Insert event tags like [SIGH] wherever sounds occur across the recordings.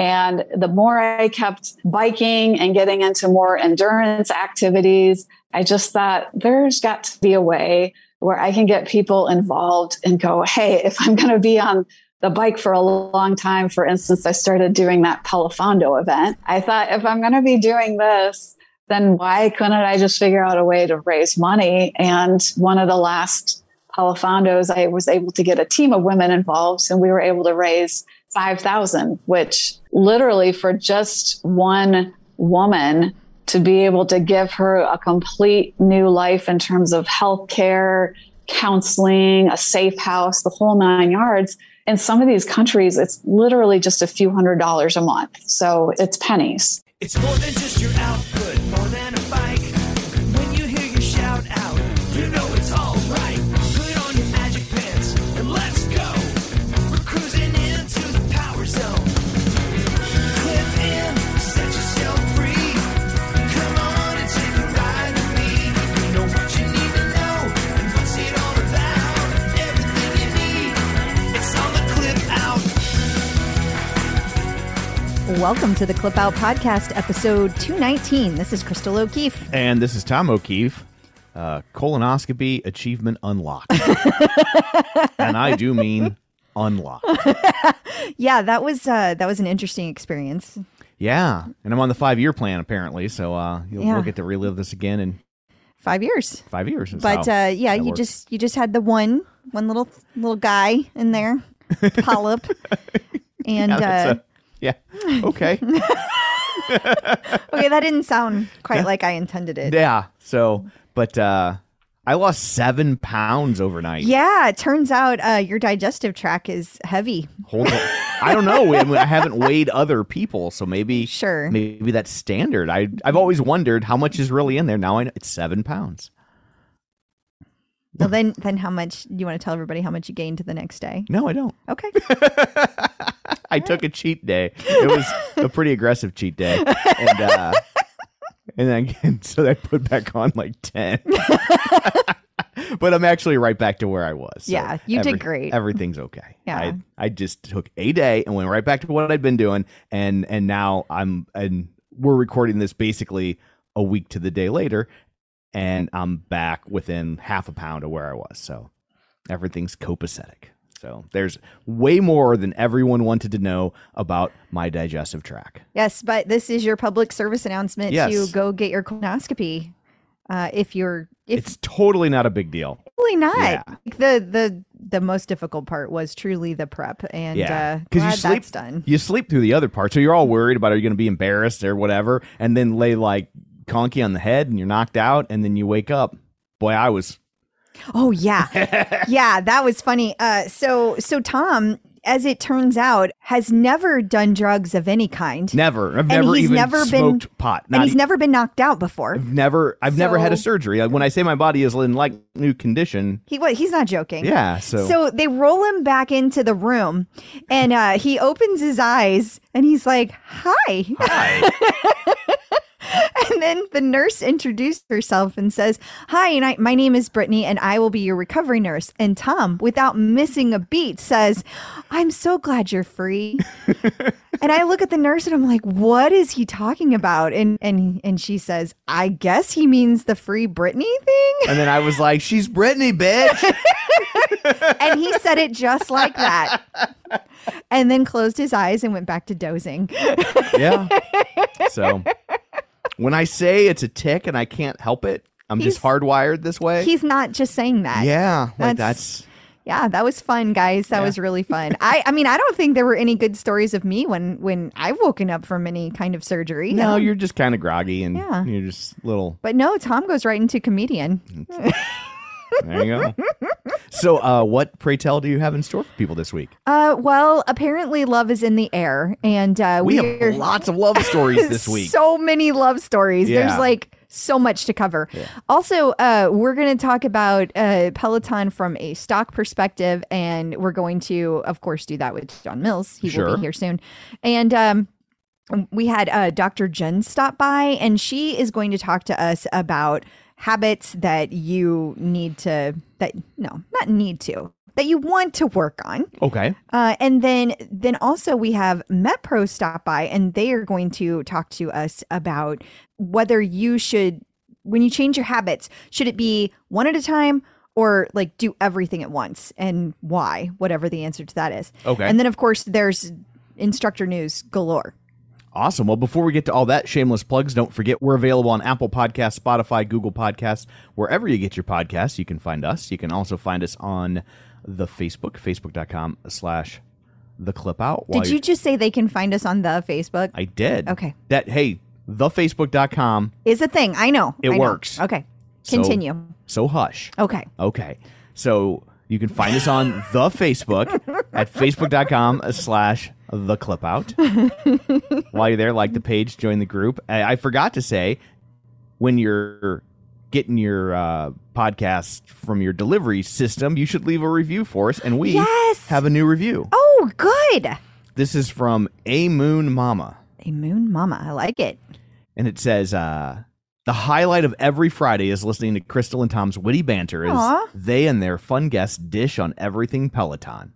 And the more I kept biking and getting into more endurance activities, I just thought there's got to be a way where I can get people involved and go, hey, if I'm going to be on the bike for a long time, for instance, I started doing that Pelofondo event. I thought if I'm going to be doing this, then why couldn't I just figure out a way to raise money? And one of the last Pelofondos, I was able to get a team of women involved and we were able to raise 5,000, which literally for just one woman to be able to give her a complete new life in terms of healthcare, counseling, a safe house, the whole nine yards. In some of these countries, it's literally just a few hundred dollars a month. So it's pennies. It's more than just your output, more than a bike. Welcome to the Clip Out Podcast, episode 219. This is Crystal O'Keefe. And this is Tom O'Keefe. Uh, colonoscopy achievement unlocked. [LAUGHS] and I do mean unlocked. [LAUGHS] Yeah, that was uh, that was an interesting experience. Yeah. And I'm on the five year plan, apparently. So uh, you'll, Yeah. we'll get to relive this again in Five years. five years. But uh, yeah, you works. just you just had the one one little little guy in there, polyp, [LAUGHS] and Yeah, uh, a- yeah. Okay. [LAUGHS] [LAUGHS] okay, that didn't sound quite like I intended it. yeah. So, but uh, I lost seven pounds overnight. Yeah, it turns out uh, your digestive tract is heavy. Hold on. I don't know. I, mean, I haven't weighed other people, so maybe Sure. maybe that's standard. I I've always wondered how much is really in there. Now I know it's seven pounds. Well, then then how much? Do you want to tell everybody how much you gained the next day? No, I don't. Okay. [LAUGHS] I took a cheat day. It was a pretty aggressive cheat day, and uh, [LAUGHS] and then so I put back on like ten. [LAUGHS] but I'm actually right back to where I was. so Yeah, you did great. Everything's okay. Yeah. I I just took a day and went right back to what I'd been doing, and and now I'm and we're recording this basically a week to the day later, and I'm back within half a pound of where I was. So everything's copacetic. So there's way more than everyone wanted to know about my digestive tract. Yes, but this is your public service announcement Yes. to go get your colonoscopy. Uh, if you're if It's totally not a big deal. Totally not Yeah. the the the most difficult part was truly the prep and Yeah, uh, because glad you sleep. that's done. You sleep through the other part, so you're all worried about are you going to be embarrassed or whatever, and then lay like conky on the head, and you're knocked out, and then you wake up. Boy, I was. Oh yeah, [LAUGHS] yeah, that was funny. Uh, so so Tom, as it turns out, has never done drugs of any kind, Never. I've And never he's even never been- smoked pot. and he's e- never been knocked out before. I've never. I've never had a surgery. Like, When I say my body is in like new condition, He what? he's not joking. yeah. So, So they roll him back into the room, and uh, he opens his eyes, and he's like, "Hi." hi. [LAUGHS] [LAUGHS] [LAUGHS] And then the nurse introduced herself and says, Hi, and I, my name is Brittany, and I will be your recovery nurse. And Tom, without missing a beat, says, I'm so glad you're free. [LAUGHS] and I look at the nurse and I'm like, What is he talking about? And and and she says, I guess he means the free Brittany thing. And then I was like, she's Brittany, bitch. [LAUGHS] and he said it just like that. And then closed his eyes and went back to dozing. yeah. So when I say it's a tick and I can't help it, I'm just hardwired this way. He's not just saying that. yeah, like That's- that's, Yeah, that was fun, guys. That Yeah. was really fun. I I mean, I don't think there were any good stories of me when when I've woken up from any kind of surgery. no, Um, you're just kind of groggy and Yeah. you're just little. But no, Tom goes right into comedian. [LAUGHS] There you go. [LAUGHS] so, uh, what pray tell do you have in store for people this week? Uh, well, apparently love is in the air, and uh, We have lots of love stories this [LAUGHS] week. so many love stories. Yeah. There's like so much to cover. Also, uh, we're going to talk about uh, Peloton from a stock perspective, and we're going to, of course, do that with John Mills. He will be here soon, and um, we had uh, Dr. Jenn stop by, and she is going to talk to us about habits that you need to that no, not need to that you want to work on. okay. Uh, and then then also we have MetPro stop by and they are going to talk to us about whether you should when you change your habits, should it be one at a time or like do everything at once and why, whatever the answer to that is. Okay. And then of course there's instructor news galore. Awesome. Well, before we get to all that shameless plugs, don't forget we're available on Apple Podcasts, Spotify, Google Podcasts, wherever you get your podcasts. You can find us. You can also find us on the Facebook, facebook.com slash the clip out. Did you just say they can find us on the Facebook? I did. Okay. That, hey, thefacebook.com. is a thing. I know. It I know. works. Okay. So- Continue. So hush. okay. Okay. So you can find us on the Facebook at facebook.com slash the clip out. While you're there, like the page, join the group. I, I forgot to say, when you're getting your uh, podcast from your delivery system, you should leave a review for us. And we Yes. have a new review. Oh, good. This is from A Moon Mama. A moon mama. I like it. And it says, uh, the highlight of every Friday is listening to Crystal and Tom's witty banter as they and their fun guests dish on everything Peloton.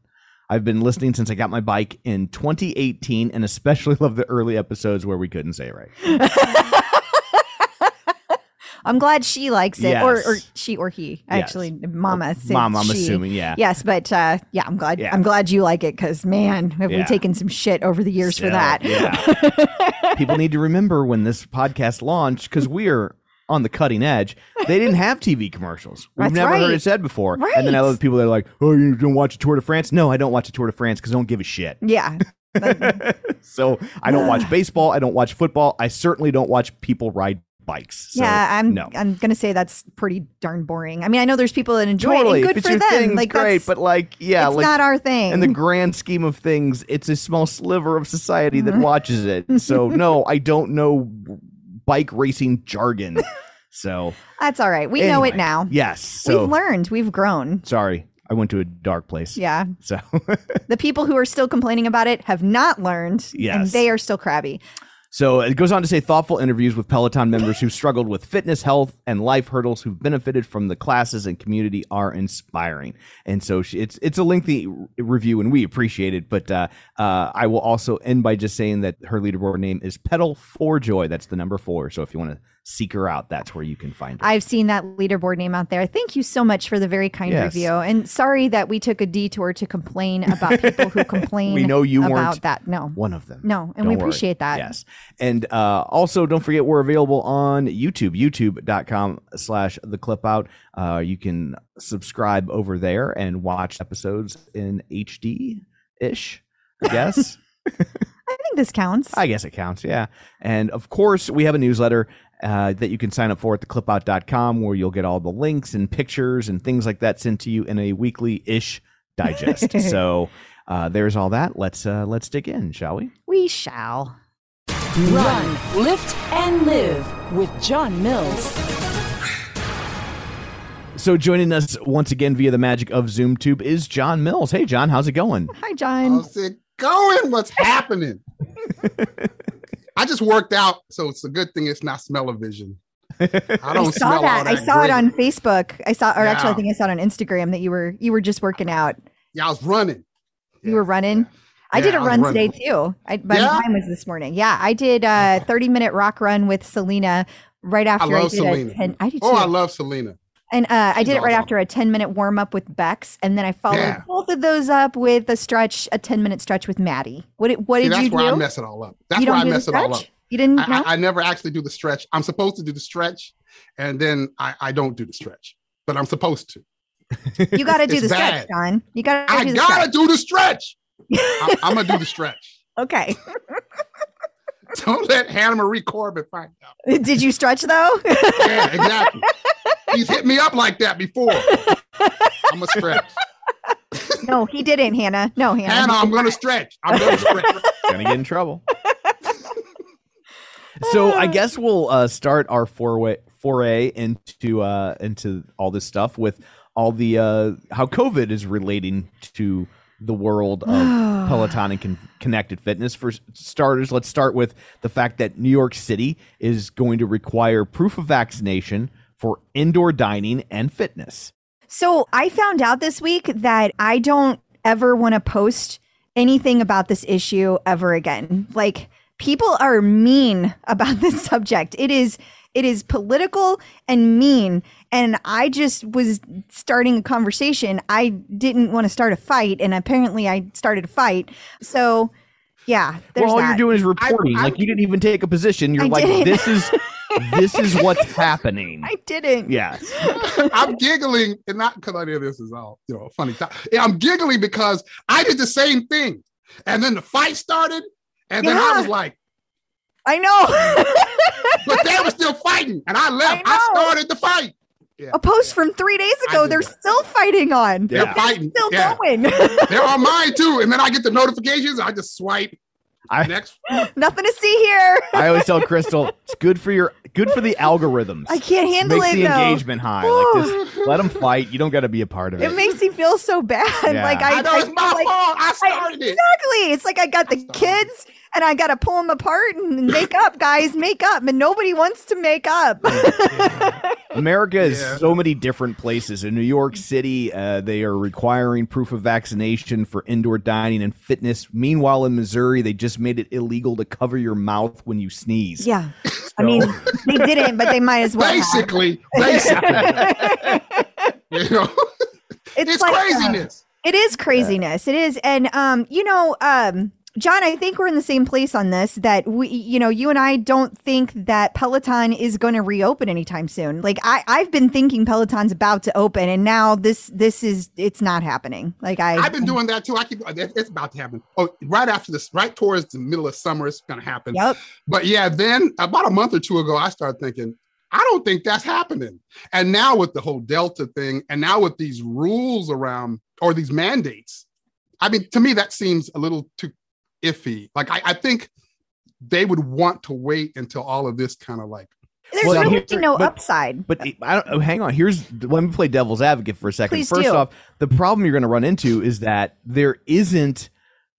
I've been listening since I got my bike in 2018 and especially [LAUGHS] love the early episodes where we couldn't say it right. [LAUGHS] I'm glad she likes it, or, or she or he. Yes. Actually, Mama. said Mom, I'm she. assuming, yeah. Yes, but uh, yeah, I'm glad. Yeah. I'm glad you like it because man, have we Yeah. taken some shit over the years for that? Yeah. [LAUGHS] People need to remember when this podcast launched because we are on the cutting edge. They didn't have TV commercials. We've That's never heard it said before. Right. And then I Right. love people that are like, "Oh, you don't watch a Tour de France?" No, I don't watch a Tour de France because I don't give a shit. Yeah. [LAUGHS] So I don't watch [SIGHS] baseball. I don't watch football. I certainly don't watch people ride bikes. So, yeah, I'm. no. I'm gonna say that's pretty darn boring. I mean, I know there's people that enjoy totally. it, and good for them. thing, like great. But like, yeah, it's like not our thing. in the grand scheme of things, it's a small sliver of society Mm-hmm. that watches it. So [LAUGHS] no, I don't know bike racing jargon. [LAUGHS] So that's all right. We know it now. Yes. So We've learned. We've grown. sorry, I went to a dark place. Yeah. So The people who are still complaining about it have not learned. And Yes. they are still crabby. So it goes on to say thoughtful interviews with Peloton members who struggled with fitness, health, and life hurdles who've benefited from the classes and community are inspiring. And so she, it's it's a lengthy review, and we appreciate it. But uh, uh, I will also end by just saying that her leaderboard name is Pedal for Joy. That's the number four. So if you want to seek her out, that's where you can find her. I've seen that leaderboard name out there. Thank you so much for the very kind Yes. review. And sorry that we took a detour to complain about people who [LAUGHS] complain We know you about weren't that. No. One of them. No, and Don't we worry. appreciate that. Yes. And uh, also, don't forget we're available on YouTube, youtube.com slash the clip out. Uh, you can subscribe over there and watch episodes in HD ish, I guess. [LAUGHS] I think this counts. I guess it counts, yeah. And of course, we have a newsletter uh, that you can sign up for at theclipout.com where you'll get all the links and pictures and things like that sent to you in a weekly ish digest. [LAUGHS] so uh, there's all that. Let's uh, let's dig in, shall we? we shall. Run, lift, and live with John Mills. So joining us once again via the magic of ZoomTube is John Mills. Hey, John, how's it going? Hi, John. How's it going? What's happening? [LAUGHS] I just worked out, so it's a good thing it's not smell-o-vision. I I don't saw smell that. all I that saw it on Facebook. I saw, or actually, I think I saw it on Instagram that you were you were just working out. Yeah, I was running. You Yeah, were running. yeah. I did Yeah, a run running. today too. I, Yeah? mine was this morning. Yeah, I did a 30 minute rock run with Selena right after I, love did Selena. a 10. I too. Oh, I love Selena. And uh, I did it right after a 10 minute warm up with Bex, and then I followed Yeah. both of those up with a stretch, a 10 minute stretch with Maddie. What did, what did that's you where I mess it all up. That's where I mess it all up. You didn't I. I, I never actually do the stretch. I'm supposed to do the stretch, and then I, I don't do the stretch, but I'm supposed to. you [LAUGHS] got to do the stretch. John. You got to I do the gotta do the stretch. [LAUGHS] I'm, I'm gonna do the stretch. okay. [LAUGHS] [LAUGHS] Don't let Hannah Marie Corbett find out. did you stretch though? Yeah, exactly. [LAUGHS] He's hit me up like that before. I'm a stretch. [LAUGHS] no, he didn't, Hannah. No, Hannah. Hannah, I'm gonna stretch. I'm gonna stretch. Gonna get in trouble. so I guess we'll uh, start our foray foray into uh, into all this stuff with all the uh, how COVID is relating to the world of [SIGHS] Peloton and con- connected fitness. For starters, let's start with the fact that New York City is going to require proof of vaccination for indoor dining and fitness. So I found out this week that I don't ever want to post anything about this issue ever again. Like people are mean [LAUGHS] about this subject. It is it is political and mean and I just was starting a conversation. I didn't want to start a fight and apparently I started a fight. So yeah, there's well, all that. you're doing is reporting. I- like you didn't even take a position. You're I like, didn't. this is this is what's [LAUGHS] happening. I didn't. Yes. [LAUGHS] I'm giggling, and not because I know this is all you know funny. Time. Yeah, I'm giggling because I did the same thing, and then the fight started, and then I was like, I know. [LAUGHS] but they were [LAUGHS] still fighting, and I left. I I, started the fight. Yeah, a post from 3 days ago they're that. still fighting on. they're Yeah. fighting. Still yeah. going. [LAUGHS] They're on mine too, and then I get the notifications. I just swipe I- next. Nothing to see here. I always tell Crystal it's good for your good for the algorithms. I can't handle it Makes it the though. engagement high. Like this, let them fight. You don't got to be a part of it. It makes me feel so bad. Yeah. Like I, I know I it's my like- fault. I I- started it. Exactly. It's like I got the started. kids and I got to pull them apart and make up, guys, make up. And nobody wants to make up. America is Yeah. so many different places. In New York City, uh, they are requiring proof of vaccination for indoor dining and fitness. Meanwhile, in Missouri, they just made it illegal to cover your mouth when you sneeze. yeah. I mean, they didn't, but they might as well. have. Basically, basically, [LAUGHS] you know, It's, it's like, uh, craziness. It is craziness. It is. And um, you know, um, John, I think we're in the same place on this that we you know, you and I don't think that Peloton is going to reopen anytime soon. Like I I've been thinking Peloton's about to open and now this this is it's not happening. Like I I've been doing that too. I keep it's about to happen. Oh, right after this, right towards the middle of summer, it's gonna happen. Yep. But yeah, then about a month or two ago, I started thinking, I don't think that's happening. And now with the whole Delta thing, and now with these rules around or these mandates, I mean, to me, that seems a little too iffy. Like I, I think they would want to wait until all of this kind of like There's Well, really here- no but- upside. But I don't. oh, Hang on. Here's let me play devil's advocate for a second. Please First do. off, the problem you're going to run into is that there isn't.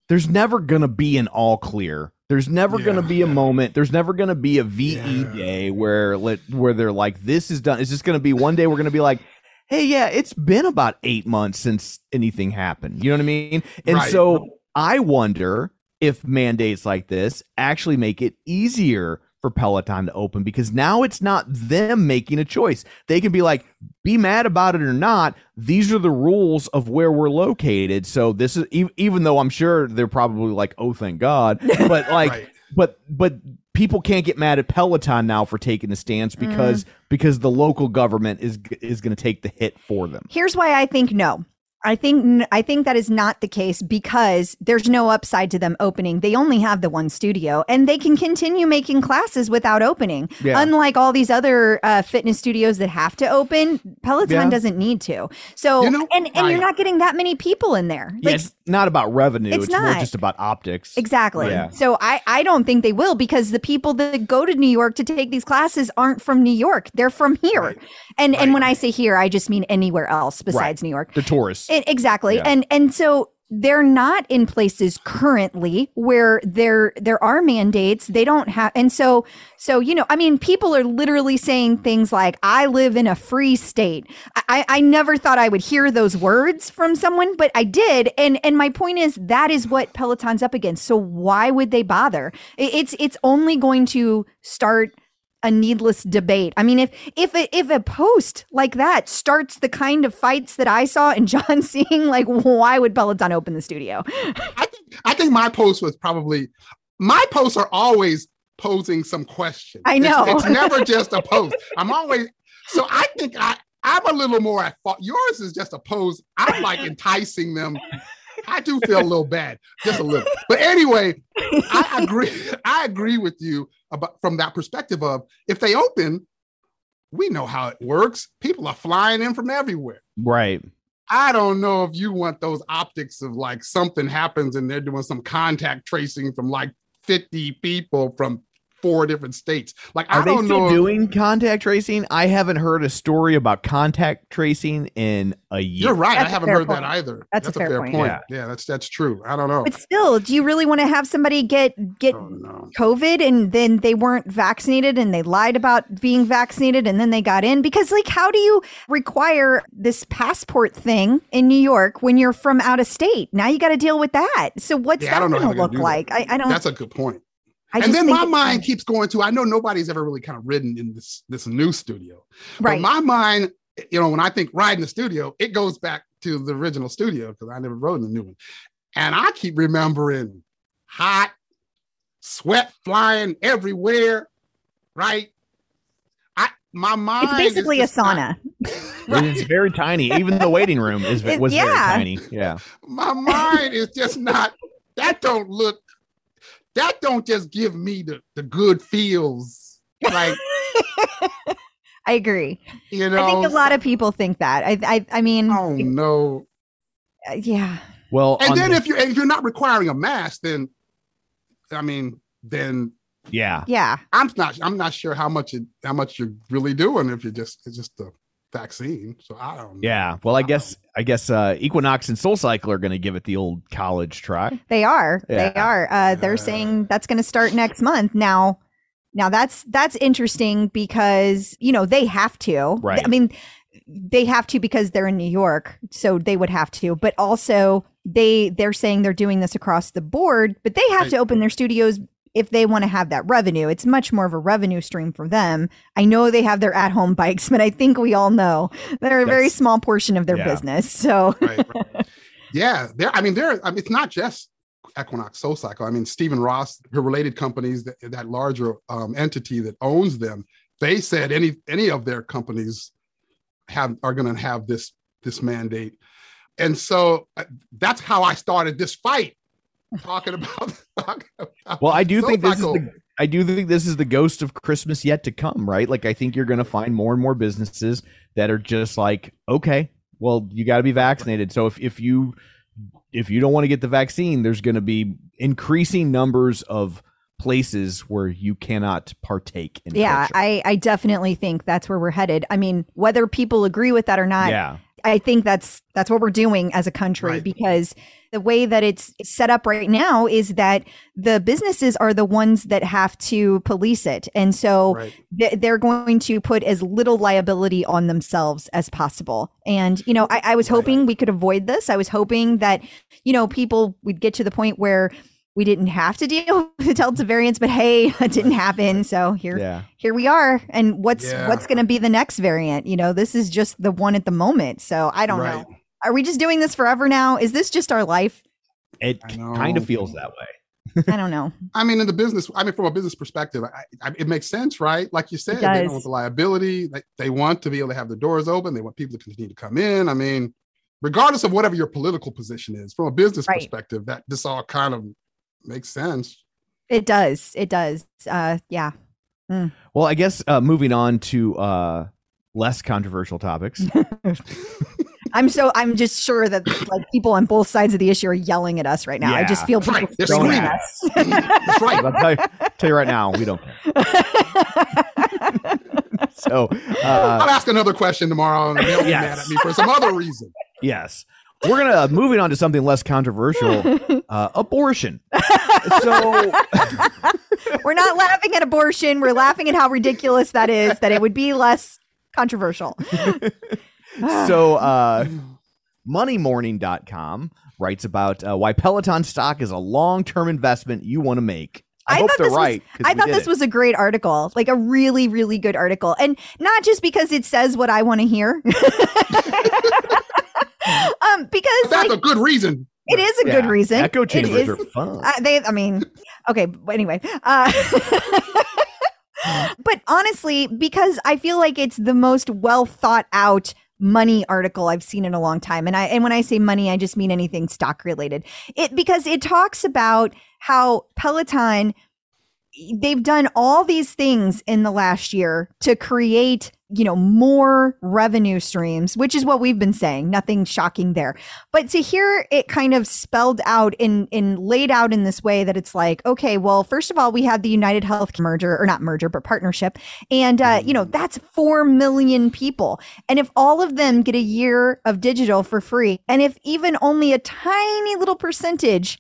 There's never going to be an all clear. There's never going to be a moment. There's never going to be a VE Yeah. day where let where they're like, this is done. It's just going to be one day. We're going to be like, hey, yeah, it's been about eight months since anything happened. You know what I mean? And Right. so I wonder if mandates like this actually make it easier for Peloton to open because now it's not them making a choice. They can be like, be mad about it or not. These are the rules of where we're located. So this is even though I'm sure they're probably like, oh, thank God, [LAUGHS] but like, Right. but but people can't get mad at Peloton now for taking a stance mm-hmm. because because the local government is is going to take the hit for them. Here's why I think no. I think I think that is not the case because there's no upside to them opening. They only have the one studio, and they can continue making classes without opening. Yeah. Unlike all these other uh, fitness studios that have to open, Peloton Yeah. doesn't need to. So, You know, and and you're not getting that many people in there. Yeah, it's not about revenue. It's It's, more not. just about optics. Exactly. Yeah. So I, I don't think they will because the people that go to New York to take these classes aren't from New York. They're from here. Right. And and when I say here, I just mean anywhere else besides New York. The tourists. It, exactly. Yeah. And and so they're not in places currently where there there are mandates. They don't have and so so you know i mean people are literally saying things like i live in a free state. I i never thought i would hear those words from someone but i did. And and my point is that is what peloton's up against. So why would they bother? It's it's only going to start a needless debate. I mean, if if a, if a post like that starts the kind of fights that I saw and [LAUGHS] John seeing, like, why would Peloton open the studio? I think I think my post was probably my posts are always posing some question. I It's- know. It's, never [LAUGHS] just a post. I'm always so I think I I'm a little more at fault. Yours is just a post. I'm like enticing them. I do feel a little bad, just a little. But anyway, I [LAUGHS] agree. I agree with you about from that perspective of if they open, we know how it works. People are flying in from everywhere. Right. I don't know if you want those optics of like something happens and they're doing some contact tracing from like 50 people from four different states. Like Are I they don't still know. doing contact tracing? I haven't heard a story about contact tracing in a year. You're right. That's I a haven't heard point. that either. That's a fair point. Yeah. that's that's true. I don't know. But still, do you really want to have somebody get get Oh, no. COVID and then they weren't vaccinated and they lied about being vaccinated and then they got in? Because like, how do you require this passport thing in New York when you're from out of state? Now you got to deal with that. So what's Yeah, that don't know how going to look like? I, I don't. That's a good point. I and just then my it's- mind keeps going to I know nobody's ever really kind of ridden in this this new studio. right. But my mind, you know, when I think ride in the studio, it goes back to the original studio because I never rode in the new one. And I keep remembering hot, sweat flying everywhere, right? I my mind it's basically a just not- sauna. [LAUGHS] It's very tiny. Even the waiting room is It- was very tiny. Yeah. my mind is just not that don't look that don't just give me the, the good feels like [LAUGHS] I agree. you know I think a lot of people think that. I I, I mean, oh no uh, yeah. Well, and then the- if you're if you're not requiring a mask then i mean then yeah, Yeah. i'm not i'm not sure how much it, how much you're really doing if you're just it's just a vaccine so i don't know. yeah. Well, I guess I guess uh, Equinox and SoulCycle are going to give it the old college try. They are. They are. Uh, they're Yeah. saying that's going to start next month. Now, now that's that's interesting because you know they have to. Right. I mean, they have to because they're in New York, so they would have to. But also, they they're saying they're doing this across the board, but they have Right. to open their studios if they want to have that revenue. It's much more of a revenue stream for them. I know they have their at home bikes, [LAUGHS] but I think we all know they're a very small portion of their yeah. business. So right, right. [LAUGHS] yeah there i mean there I mean, it's not just equinox SoulCycle i mean stephen ross her related companies that, that larger um, entity that owns them they said any any of their companies have are going to have this this mandate and so uh, that's how i started this fight talking about, [LAUGHS] talking about Well, I do Soul think this is the I do think this is the ghost of Christmas yet to come, right? Like I think you're going to find more and more businesses that are just like, okay, well, you got to be vaccinated. So if if you if you don't want to get the vaccine, there's going to be increasing numbers of places where you cannot partake in yeah, culture. I, I definitely think that's where we're headed. I mean, whether people agree with that or not, yeah. I think that's that's what we're doing as a country Right. because the way that it's set up right now is that the businesses are the ones that have to police it. And so right th- they're going to put as little liability on themselves as possible. And, you know, I, I was Right. hoping we could avoid this. I was hoping that, you know, people would get to the point where we didn't have to deal [LAUGHS] with the Delta variants, but hey, [LAUGHS] it didn't happen. So here, Yeah. here we are. And what's Yeah. what's going to be the next variant? You know, this is just the one at the moment. So I don't right. know. Are we just doing this forever now? Is this just our life? It kind of feels that way. I don't know. [LAUGHS] I mean, in the business, I mean, from a business perspective, I, I, it makes sense, right? Like you said, they don't want the liability. They, they want to be able to have the doors open. They want people to continue to come in. I mean, regardless of whatever your political position is, from a business Right. perspective, that this all kind of makes sense. It does. It does. Uh, yeah. Well, I guess uh, moving on to uh, less controversial topics. [LAUGHS] I'm so I'm just sure that like people on both sides of the issue are yelling at us right now. I just Yeah. feel That's people right. They're throwing screaming. at us. [LAUGHS] That's right. I'll tell you, tell you right now, we don't care. [LAUGHS] So, uh, I'll ask another question tomorrow and they'll be Yes. mad at me for some other reason. yes. We're gonna moving on to something less controversial. [LAUGHS] Uh, abortion. so [LAUGHS] We're not laughing at abortion. We're laughing at how ridiculous that is, that it would be less controversial. [LAUGHS] so uh moneymorning.com writes about uh, why Peloton stock is a long-term investment you want to make. I, hope thought they're this right. Was, I thought this it. was a great article, like a really, really good article, and not just because it says what I want to hear, um, because That's like, a good reason. it is a good reason. Echo chambers is- are fun. Uh, they, I mean, okay. But anyway, uh, [LAUGHS] but honestly, because I feel like it's the most well thought out money article I've seen in a long time, and I and when I say money, I just mean anything stock related. It because it talks about how Peloton they've done all these things in the last year to create you know more revenue streams which is what we've been saying nothing shocking there. But to hear it kind of spelled out in in laid out in this way that it's like okay well first of all we had the united health merger or not merger but partnership and uh, you know that's 4 million people. And if all of them get a year of digital for free and if even only a tiny little percentage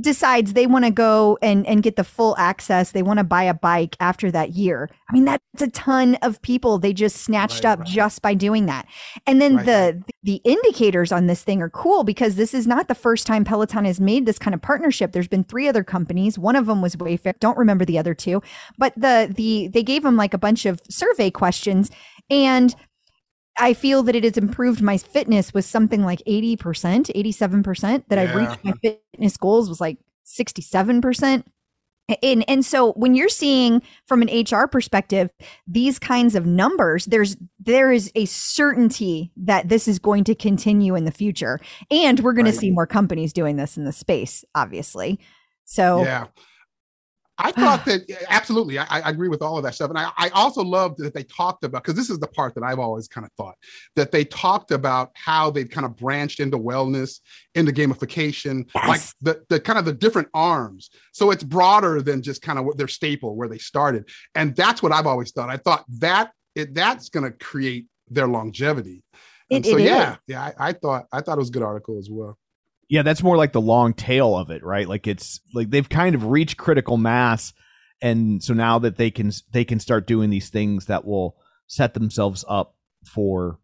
decides they want to go and and get the full access they want to buy a bike after that year. I mean that's a ton of people. They just snatched Right, up right. just by doing that. And then Right, the the indicators on this thing are cool because this is not the first time peloton has made this kind of partnership. There's been three other companies. One of them was wayfair. Don't remember the other two. But the the they gave them like a bunch of survey questions and I feel that it has improved my fitness with something like 80%, 87%, that I've reached my fitness goals was like 67%. And, and so when you're seeing from an HR perspective these kinds of numbers, there's there is a certainty that this is going to continue in the future. And we're going Right. to see more companies doing this in the space, obviously. So Yeah. I thought that absolutely, I, I agree with all of that stuff, and I, I also loved that they talked about because this is the part that I've always kind of thought that they talked about how they've kind of branched into wellness, into gamification, like the the kind of the different arms. So it's broader than just kind of what their staple where they started, and that's what I've always thought. I thought that it, that's going to create their longevity. And It- so it yeah, is. yeah, I, I thought I thought it was a good article as well. Yeah, that's more like the long tail of it, right? Like it's like they've kind of reached critical mass and so now that they can they can start doing these things that will set themselves up for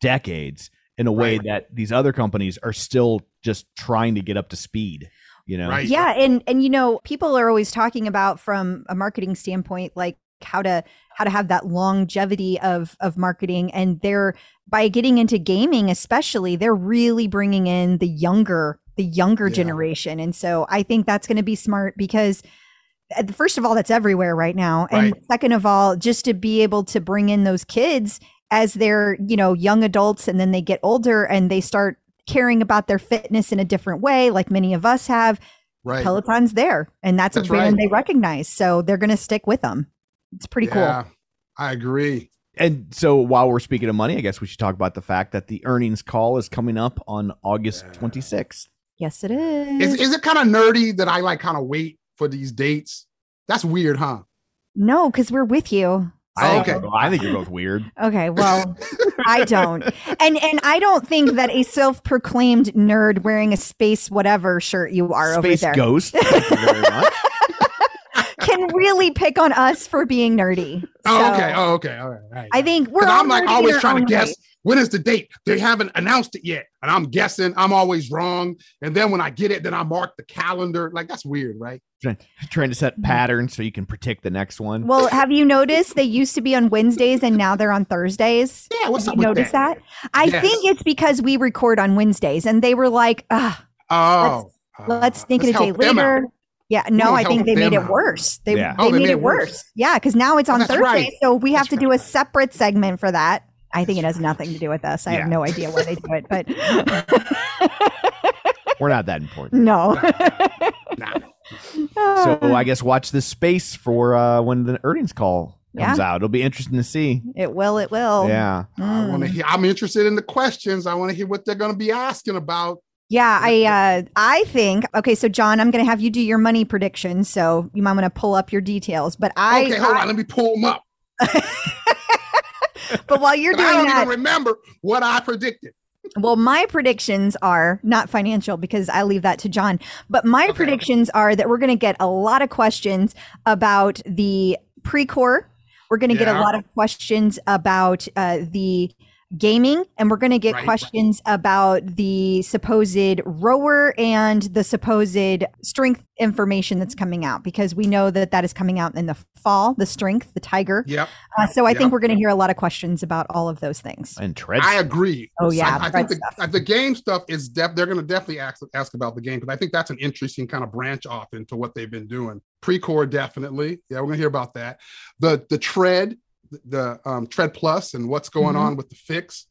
decades in a way Right. that these other companies are still just trying to get up to speed, you know. Right. Yeah, and and you know, people are always talking about from a marketing standpoint, like how to how to have that longevity of of marketing, and they're by getting into gaming, especially, they're really bringing in the younger the younger Yeah. generation, and so I think that's going to be smart because. uh, First of all, that's everywhere right now. And second of all, just to be able to bring in those kids as they're, you know, young adults and then they get older and they start caring about their fitness in a different way, like many of us have, Right. Peloton's there, and that's, That's a brand right. they recognize. So they're going to stick with them. It's pretty Yeah, cool. I agree. And so while we're speaking of money, I guess we should talk about the fact that the earnings call is coming up on August 26th. Yes, it is. Is, is it kind of nerdy that I like kind of wait for these dates? That's weird, huh? no, because we're with you. I think, Okay. you're- I think you're both weird. [LAUGHS] Okay, well, I don't, and and I don't think that a self-proclaimed nerd wearing a space whatever shirt you are Space over there Ghost. Thank you very [LAUGHS] much. Can really pick on us for being nerdy. Oh, So, okay. Oh, okay. All right. right. I think we're. 'Cause all I'm like always trying to guess way. when is the date. They haven't announced it yet, and I'm guessing. I'm always wrong, and then when I get it, then I mark the calendar. Like that's weird, right? Trying, trying to set patterns so you can predict the next one. Well, have you noticed they used to be on Wednesdays and now they're on Thursdays? Yeah. What's Have up you with noticed that? that? I Yes. think it's because we record on Wednesdays and they were like, ah, Oh, let's uh, think it a day help out. later. Yeah, no, I think they made it out. worse. They, Yeah. they, Oh, made, it worse. Yeah, because now it's on That's Thursday, right. so we have That's to do a separate segment for that. I think it has nothing to do with us. I Yeah. have no idea why they do it, but [LAUGHS] We're not that important. no. [LAUGHS] Nah. So I guess watch this space for uh, when the earnings call comes Yeah. out. It'll be interesting to see. it will. It will. Yeah. I want to Mm. hear. I'm interested in the questions. I want to hear what they're going to be asking about. Yeah, I uh I think okay, so John, I'm gonna have you do your money predictions, so you might want to pull up your details. But I, okay, hold I- on. Let me pull them up. [LAUGHS] but while you're [LAUGHS] 'Cause I don't that, even remember what I predicted. Well, my predictions are not financial because I leave that to John, but my Okay. predictions are that we're going to get a lot of questions about the Precor. We're going to get a lot of questions about uh, the gaming, and we're going to get Right, right. questions about the supposed rower and the supposed strength information that's coming out because we know that that is coming out in the fall. The strength, the tiger. Yep. Uh, so I Yep. think we're going to hear a lot of questions about all of those things. And treads. I agree. Oh, yeah, I, I think the, the game stuff is def- they're going to definitely ask ask about the game because I think that's an interesting kind of branch off into what they've been doing. Precor definitely, yeah, we're going to hear about that. The the tread, the um, tread plus, and what's going Mhm. on with the fix.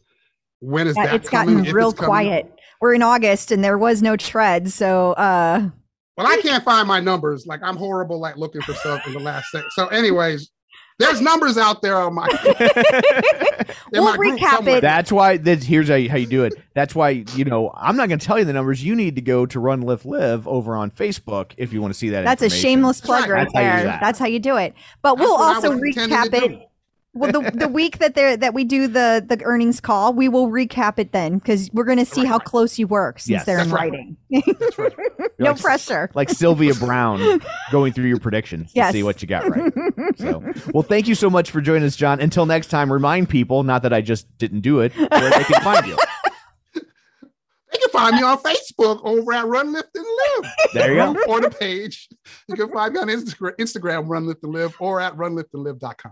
When is Yeah, that it's coming? gotten If real it's coming? quiet. We're in August and there was no tread, so uh Well, I can't find my numbers. Like I'm horrible at looking for stuff in the last second. So, anyways, there's numbers out there on my. [LAUGHS] We'll my recap somewhere. it. That's why. That's, here's how you, how you do it. That's why you know I'm not going to tell you the numbers. You need to go to Run Lift Live over on Facebook if you want to see that. that's a shameless plug right. right, That's how there. that. That's how you do it. But That's we'll also recap to it. Do. Well, the, the [LAUGHS] week that there that we do the the earnings call, we will recap it then because we're going to see Right, how right. close you work since Yes. they're in right. writing. That's right. [LAUGHS] no like- pressure. Like Sylvia Browne [LAUGHS] going through your predictions Yes. to see what you got right. So, well, thank you so much for joining us, John. Until next time, remind people, not that I just didn't do it, where they can find you. They can find me on Facebook over at Run Lift and Live. There you go. Or the page. You can find me on Instagram, Instagram Run Lift and Live, or at runliftandlive.com.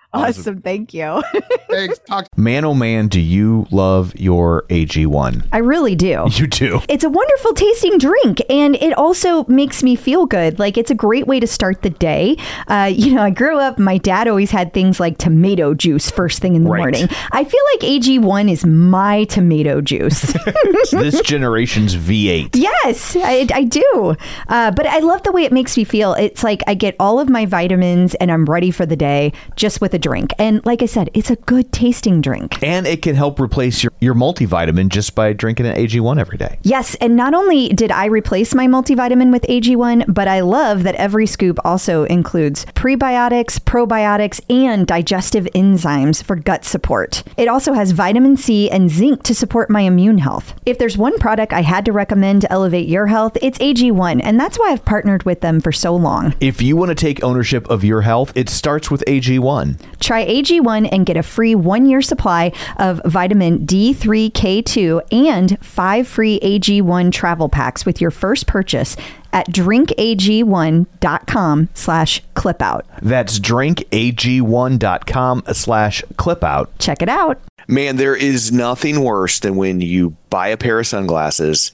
awesome. Thank you. Thanks. [LAUGHS] Talk Man, oh man, do you love your AG1? I really do. You do. It's a wonderful tasting drink, and it also makes me feel good. Like it's a great way to start the day. Uh, you know, I grew up. My dad always had things like tomato juice first thing in the Right. morning. I feel like AG1 is my tomato juice. [LAUGHS] This [LAUGHS] generation's V8. Yes, I, I do. Uh, but I love the way it makes me feel. It's like I get all of my vitamins and I'm ready for the day just with a drink. And like I said, it's a good tasting drink. And it can help replace your, your multivitamin just by drinking an AG1 every day. Yes, and not only did I replace my multivitamin with AG1, but I love that every scoop also includes prebiotics, probiotics, and digestive enzymes for gut support. It also has vitamin C and zinc to support my immune health. If there's one product I had to recommend to elevate your health, it's AG1, and that's why I've partnered with them for so long. If you want to take ownership of your health, it starts with AG1. Try AG1 and get a free one year supply of vitamin D3K2 and five free AG1 travel packs with your first purchase at drinkag1.com slash clipout. That's drinkag1.com slash clipout. Check it out. Man, there is nothing worse than when you buy a pair of sunglasses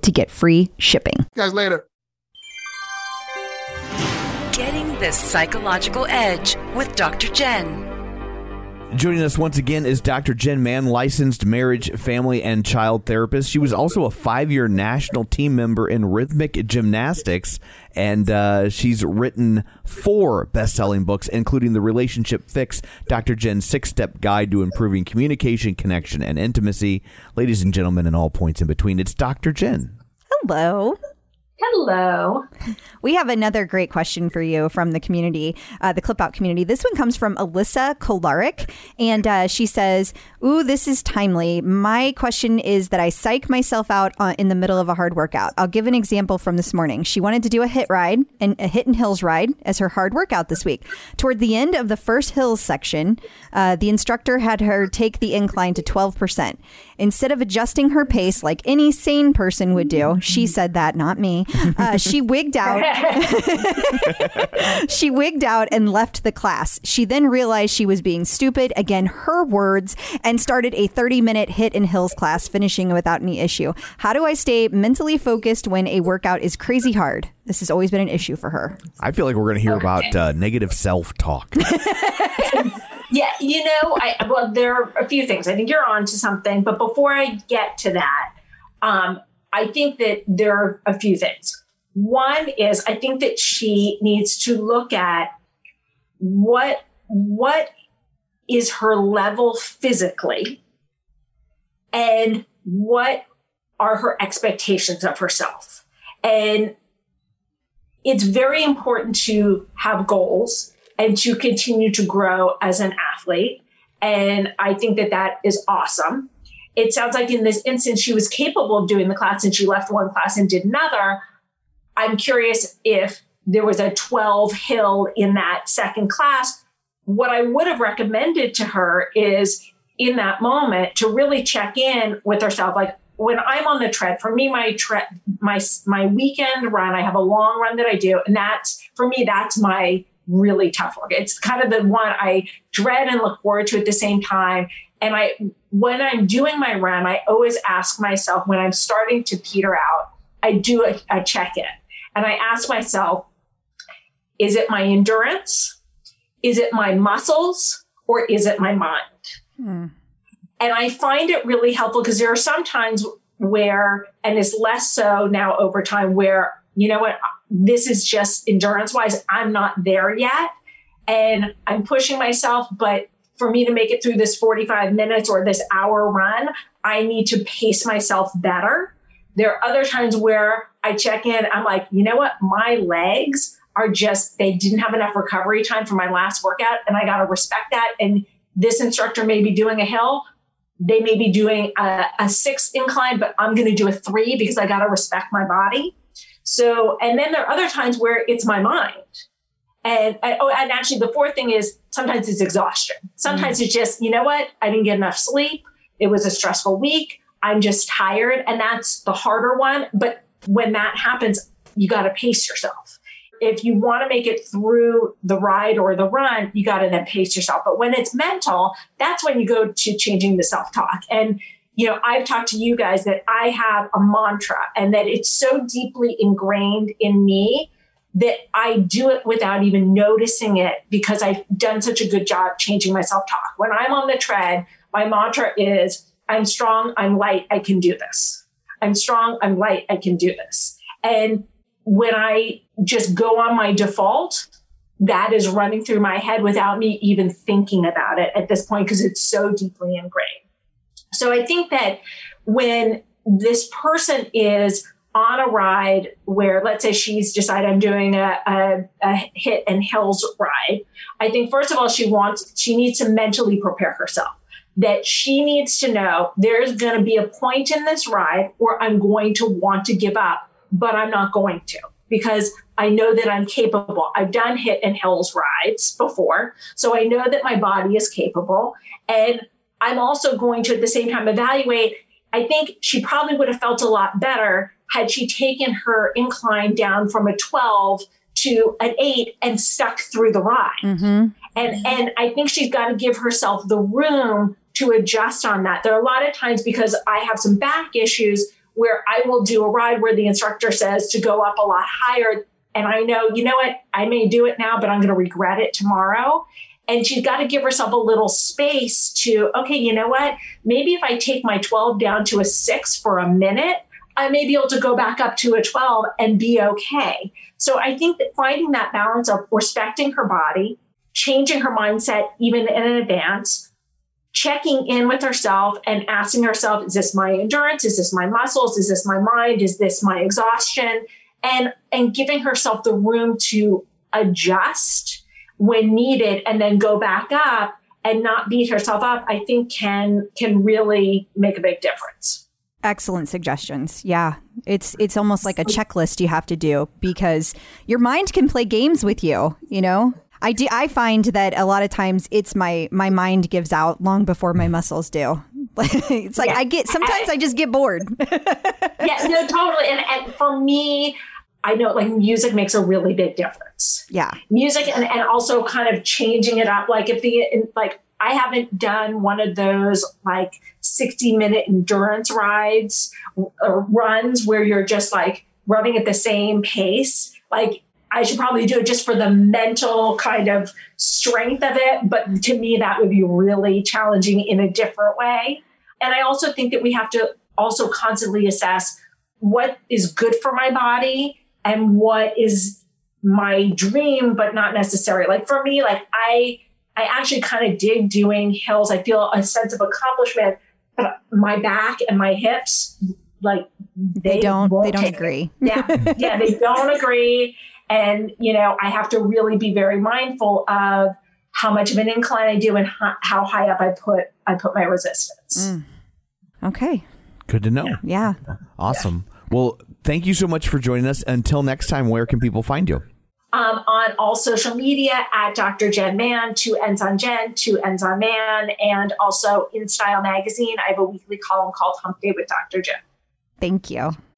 to get free shipping. guys later. Getting the psychological edge with Dr. Jenn. Joining us once again is Dr. Jenn Mann, licensed marriage, family, and child therapist. She was also a five year national team member in rhythmic gymnastics, and uh, she's written four best selling books, including The Relationship Fix, Dr. Jenn's six step guide to improving communication, connection, and intimacy. Ladies and gentlemen, and all points in between, it's Dr. Jenn. Hello. Hello. We have another great question for you from the community, uh, the Clip Out community. This one comes from Alyssa Kolarik, and uh, she says, Ooh, this is timely. My question is that I psych myself out uh, in the middle of a hard workout. I'll give an example from this morning. She wanted to do a HIIT ride and a HIIT and hills ride as her hard workout this week. Toward the end of the first hills section, uh, the instructor had her take the incline to 12%. Instead of adjusting her pace like any sane person would do, she said that, not me. Uh, she wigged out. [LAUGHS] she wigged out and left the class. She then realized she was being stupid, again, her words, and started a 30 minute HIIT and hills class, finishing without any issue. How do I stay mentally focused when a workout is crazy hard? This has always been an issue for her. I feel like we're going to hear about uh, negative self talk. [LAUGHS] Yeah, you know, I well, there are a few things. I think you're on to something, but before I get to that, um, I think that there are a few things. One is I think that she needs to look at what what is her level physically and what are her expectations of herself. And it's very important to have goals and to continue to grow as an athlete. And I think that that is awesome. It sounds like in this instance, she was capable of doing the class and she left one class and did another. I'm curious if there was a 12 hill in that second class. What I would have recommended to her is in that moment to really check in with herself. Like when I'm on the tread, for me, my tread, my my weekend run, I have a long run that I do, and that's for me, that's my really tough work. It's kind of the one I dread and look forward to at the same time. And I, when I'm doing my run, I always ask myself when I'm starting to peter out, I do a, a check in and I ask myself, is it my endurance? Is it my muscles? Or is it my mind? Hmm. And I find it really helpful because there are some times where, and it's less so now over time, where, you know what, this is just endurance wise, I'm not there yet. And I'm pushing myself, but for me to make it through this 45 minutes or this hour run, I need to pace myself better. There are other times where I check in, I'm like, you know what, my legs are just, they didn't have enough recovery time for my last workout, and I got to respect that. And this instructor may be doing a hill, they may be doing a, a six incline, but I'm going to do a three because I got to respect my body. So, and then there are other times where it's my mind. And I, oh, and actually, the fourth thing is sometimes it's exhaustion. Sometimes mm. it's just, you know what? I didn't get enough sleep. It was a stressful week. I'm just tired. And that's the harder one. But when that happens, you got to pace yourself. If you want to make it through the ride or the run, you got to then pace yourself. But when it's mental, that's when you go to changing the self talk. And you know, I've talked to you guys that I have a mantra and that it's so deeply ingrained in me that I do it without even noticing it because I've done such a good job changing my self talk. When I'm on the tread, my mantra is I'm strong, I'm light, I can do this. I'm strong, I'm light, I can do this. And when I just go on my default, that is running through my head without me even thinking about it at this point because it's so deeply ingrained. So I think that when this person is on a ride where, let's say, she's decided I'm doing a, a, a, HIIT and hills ride, I think first of all she wants she needs to mentally prepare herself. That she needs to know there's going to be a point in this ride where I'm going to want to give up, but I'm not going to because I know that I'm capable. I've done HIIT and hills rides before, so I know that my body is capable, and I'm also going to at the same time evaluate. I think she probably would have felt a lot better had she taken her incline down from a 12 to an 8 and stuck through the ride. Mm-hmm. And and I think she's got to give herself the room to adjust on that. There are a lot of times because I have some back issues where I will do a ride where the instructor says to go up a lot higher and I know, you know what, I may do it now, but I'm going to regret it tomorrow. And she's got to give herself a little space to, okay, you know what? Maybe if I take my 12 down to a six for a minute, I may be able to go back up to a 12 and be okay. So I think that finding that balance of respecting her body, changing her mindset even in advance, checking in with herself and asking herself, is this my endurance? Is this my muscles? Is this my mind? Is this my exhaustion? and and giving herself the room to adjust when needed and then go back up and not beat herself up, I think can can really make a big difference. Excellent suggestions. Yeah. It's it's almost like a checklist you have to do because your mind can play games with you, you know? I do I find that a lot of times it's my my mind gives out long before my muscles do. [LAUGHS] it's like Yeah. I get sometimes I just get bored. [LAUGHS] yeah, no, totally. And and for me, I know like music makes a really big difference. yeah. music and, and also kind of changing it up like if the in, like i haven't done one of those like 60 minute endurance rides or runs where you're just like running at the same pace like i should probably do it just for the mental kind of strength of it but to me that would be really challenging in a different way and i also think that we have to also constantly assess what is good for my body and what is my dream, but not necessary. Like for me, like I, I actually kind of dig doing hills. I feel a sense of accomplishment, but my back and my hips, like They, don't won't they don't take it. agree. Yeah, yeah, they don't [LAUGHS] agree, and you know I have to really be very mindful of how much of an incline I do and how, how high up I put I put my resistance. Mm. Okay. Good to know. Yeah. Awesome. Well, thank you so much for joining us. Until next time, where can people find you? um, on all social media at Dr. Jenn Mann, two ends on Jenn, two ends on Mann, and also InStyle Magazine. I have a weekly column called Hump Day with Dr. Jenn. Thank you.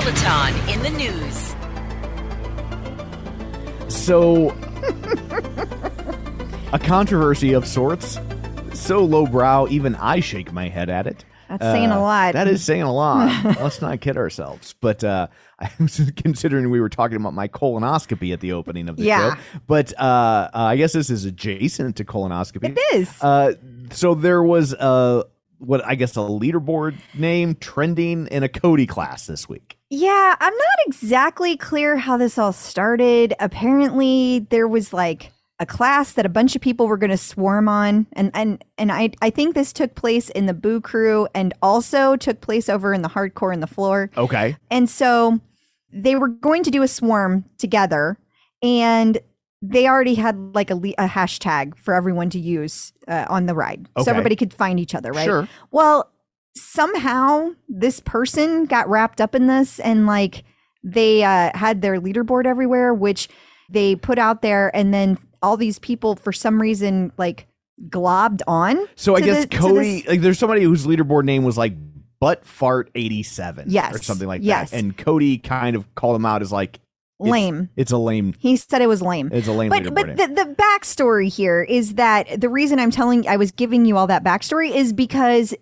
Peloton in the news. So, a controversy of sorts. So lowbrow, even I shake my head at it. Uh, That's saying a lot. That is saying a lot. [LAUGHS] Let's not kid ourselves. But uh, [LAUGHS] I was considering we were talking about my colonoscopy at the opening of the Yeah. show. But uh, uh, I guess this is adjacent to colonoscopy. It is. Uh, so there was a what I guess a leaderboard name trending in a Cody class this week. Yeah, I'm not exactly clear how this all started. Apparently, there was like a class that a bunch of people were going to swarm on, and and and I I think this took place in the Boo Crew, and also took place over in the Hardcore and the Floor. Okay. And so they were going to do a swarm together, and they already had like a, le- a hashtag for everyone to use uh, on the ride, Okay. so everybody could find each other, right? Sure. Well, somehow this person got wrapped up in this, and like they uh, had their leaderboard everywhere, which they put out there, and then all these people, for some reason, like globbed on. So I guess the- Cody, like, there's somebody whose leaderboard name was like butt fart 87 Yes. or something like Yes. that. And Cody kind of called him out as like Lame. It's, a lame. He said it was lame. It's a lame but but the, the backstory here is that the reason I'm telling I was giving you all that backstory is because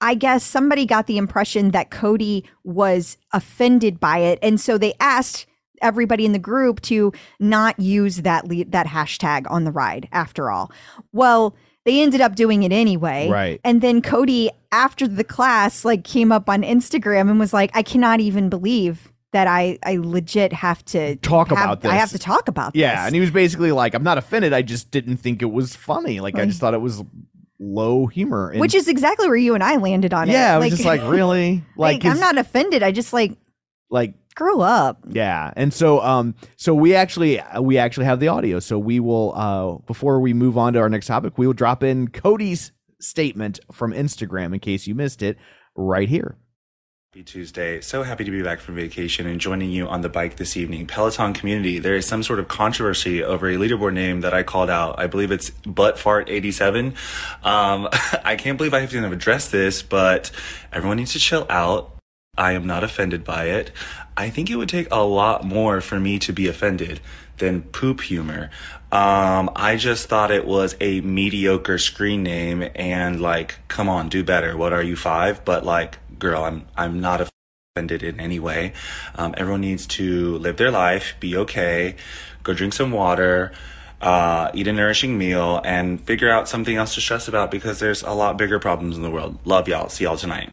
I guess somebody got the impression that Cody was offended by it, and so they asked everybody in the group to not use that le- that hashtag on the ride. After all, well. They ended up doing it anyway. Right. And then Cody, after the class, like came up on Instagram and was like, I cannot even believe that I I legit have to Talk have- about this. I have to talk about this. Yeah, this. and he was basically like, "I'm not offended. I just didn't think it was funny. Like I just thought it was low humor." And- which is exactly where you and I landed on it. yeah, I was just like, really, [LAUGHS] like, like, I'm not offended. I just like like grow up. Yeah, and so um, so we actually we actually have the audio. So we will uh, before we move on to our next topic, we will drop in Cody's statement from Instagram in case you missed it right here. Happy Tuesday. So happy to be back from vacation and joining you on the bike this evening. Peloton community, there is some sort of controversy over a leaderboard name that I called out. I believe it's Buttfart87. Um, [LAUGHS] I can't believe I have to address this, but everyone needs to chill out. I am not offended by it. I think it would take a lot more for me to be offended than poop humor. Um, I just thought it was a mediocre screen name and like, come on, do better. What are you five? But like, girl, I'm, I'm not offended in any way. Um, everyone needs to live their life, be okay, go drink some water, uh, eat a nourishing meal and figure out something else to stress about because there's a lot bigger problems in the world. Love y'all. See y'all tonight.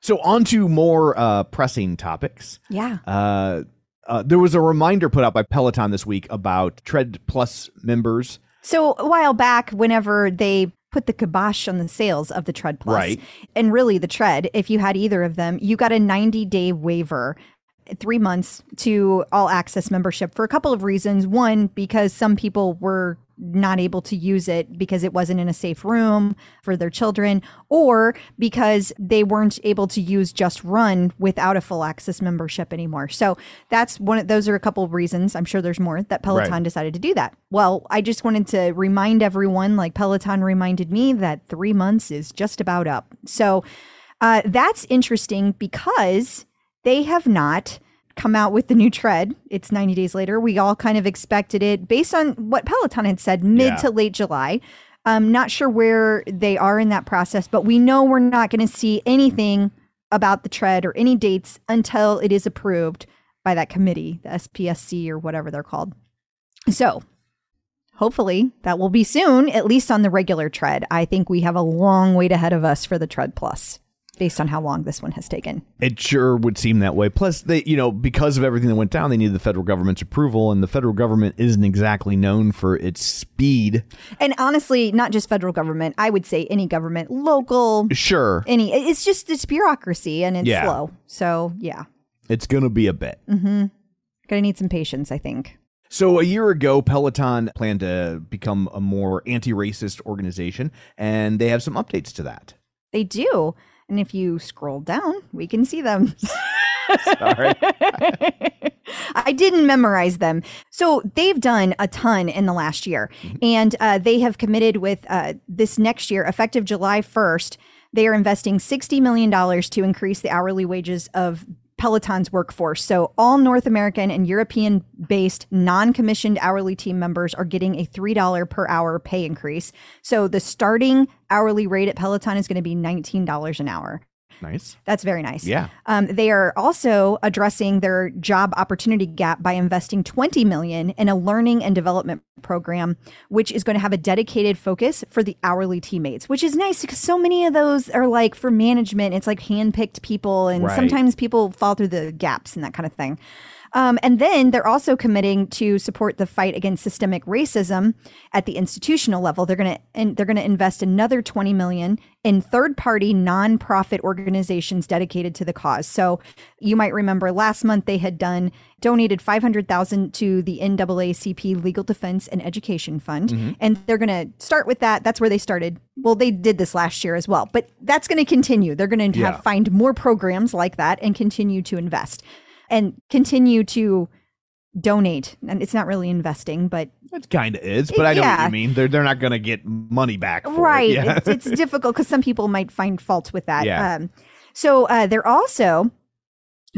So on to more uh, pressing topics. Yeah. Uh, uh, there was a reminder put out by Peloton this week about Tread Plus members. So a while back, whenever they put the kibosh on the sales of the Tread Plus, Right. and really the Tread, if you had either of them, you got a 90 day waiver, three months to all access membership for a couple of reasons. One, because some people were not able to use it because it wasn't in a safe room for their children, or because they weren't able to use Just Run without a full access membership anymore. So that's one of those are a couple of reasons. I'm sure there's more that Peloton Right. decided to do that. Well, I just wanted to remind everyone, like Peloton reminded me, that three months is just about up. So uh, that's interesting because they have not come out with the new tread. It's 90 days later. We all kind of expected it based on what Peloton had said mid Yeah. to late July. I'm not sure where they are in that process, but we know we're not going to see anything about the tread or any dates until it is approved by that committee, the SPSC or whatever they're called. So, hopefully that will be soon, at least on the regular tread. I think we have a long wait ahead of us for the tread plus based on how long this one has taken. It sure would seem that way. Plus, they, you know, because of everything that went down, they needed the federal government's approval, and the federal government isn't exactly known for its speed. And honestly, not just federal government, I would say any government, local, Sure, any it's just it's bureaucracy and it's Yeah. slow. So, yeah. it's gonna be a bit. Mm-hmm. To need some patience, I think. So a year ago, Peloton planned to become a more anti-racist organization, and they have some updates to that. They do. And if you scroll down, we can see them. [LAUGHS] Sorry. I didn't memorize them. So they've done a ton in the last year. And uh, they have committed with uh, this next year, effective July 1st, they are investing $60 million to increase the hourly wages of Peloton's workforce. So all North American and European based non commissioned hourly team members are getting a $3 per hour pay increase. So the starting hourly rate at Peloton is going to be $19 an hour. Nice. That's very nice. Yeah. Um, they are also addressing their job opportunity gap by investing 20 million in a learning and development program, which is going to have a dedicated focus for the hourly teammates, which is nice because so many of those are like for management. It's like handpicked people, and Right. sometimes people fall through the gaps and that kind of thing. Um, and then they're also committing to support the fight against systemic racism at the institutional level. They're going to and they're going to invest another 20 million in third-party nonprofit organizations dedicated to the cause. So you might remember last month they had done donated 500,000 to the NAACP Legal Defense and Education Fund and they're going to start with that. That's where they started. Well, they did this last year as well, but that's going to continue. They're going to Yeah. have find more programs like that and continue to invest and continue to donate. And it's not really investing, but It kind of is, but I know what you mean. They're they're not going to get money back. For it. right. Yeah. It's, it's [LAUGHS] difficult because some people might find fault with that. Yeah. Um, so uh, they're also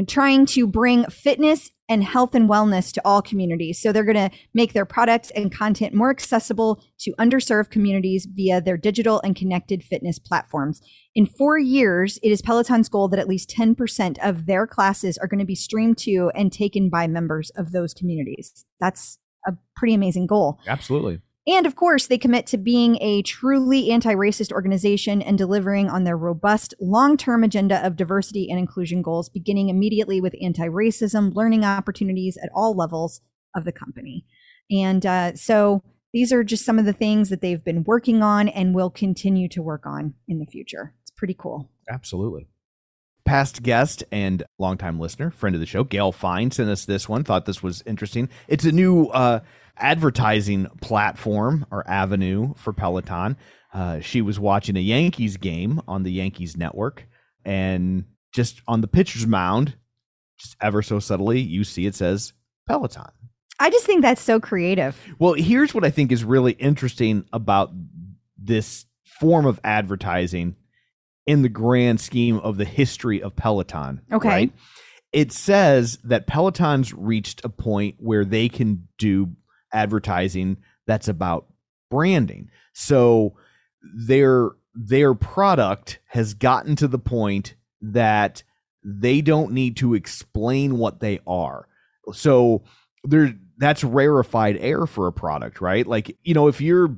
trying to bring fitness and health and wellness to all communities. So they're going to make their products and content more accessible to underserved communities via their digital and connected fitness platforms. In four years, it is Peloton's goal that at least 10% of their classes are going to be streamed to and taken by members of those communities. That's a pretty amazing goal. Absolutely. And of course, they commit to being a truly anti racist organization and delivering on their robust long term agenda of diversity and inclusion goals, beginning immediately with anti racism, learning opportunities at all levels of the company. And uh, so these are just some of the things that they've been working on and will continue to work on in the future. It's pretty cool. Absolutely. Past guest and longtime listener, friend of the show, Gail Fine, sent us this one. Thought this was interesting. It's a new uh, advertising platform or avenue for Peloton. Uh, she was watching a Yankees game on the Yankees network, and just on the pitcher's mound, just ever so subtly, you see it says Peloton. I just think that's so creative. Well, here's what I think is really interesting about this form of advertising in the grand scheme of the history of Peloton. Okay. Right? It says that Peloton's reached a point where they can do advertising that's about branding. So their their product has gotten to the point that they don't need to explain what they are. So there that's rarefied air for a product, right? Like, you know, if you're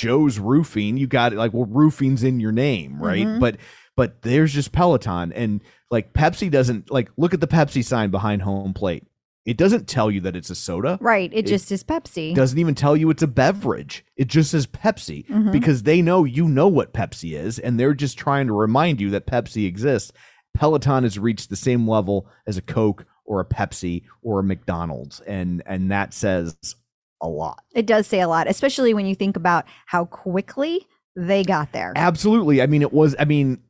Joe's roofing, you got it like well roofing's in your name, right? Mhm. But but there's just Peloton and like Pepsi doesn't like look at the Pepsi sign behind home plate. It doesn't tell you that it's a soda. Right. It, just is Pepsi. Doesn't even tell you it's a beverage. It just says Pepsi Mhm. because they know you know what Pepsi is and they're just trying to remind you that Pepsi exists. Peloton has reached the same level as a Coke or a Pepsi or a McDonald's and and that says a lot. It does say a lot, especially when you think about how quickly they got there. Absolutely. I mean, it was. I mean,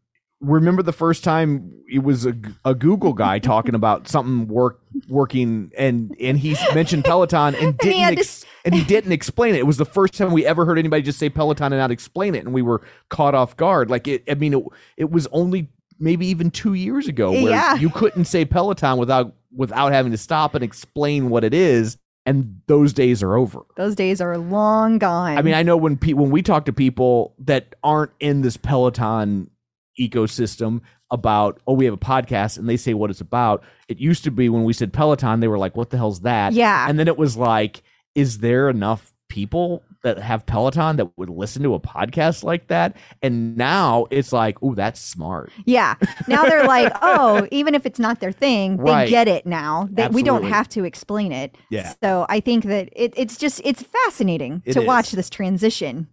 remember the first time it was a, a Google guy talking [LAUGHS] about something work working, and and he mentioned Peloton and [LAUGHS] didn't had to ex- and he didn't explain it. It was the first time we ever heard anybody just say Peloton and not explain it, and we were caught off guard. Like it. I mean, it, it was only maybe even two years ago eh, where Yeah. you couldn't say Peloton without without having to stop and explain what it is. And those days are over. Those days are long gone. I mean, I know when pe- when we talk to people that aren't in this Peloton ecosystem about, oh, we have a podcast, and they say what it's about. It used to be when we said Peloton, they were like, "What the hell's that?" Yeah. and then it was like, "Is there enough people that have Peloton that would listen to a podcast like that?" And now it's like, "Oh, that's smart." yeah. Now they're [LAUGHS] like, oh, even if it's not their thing, they Right. get it now. That we don't have to explain it. Yeah. So I think that it, it's just it's fascinating It to is. watch this transition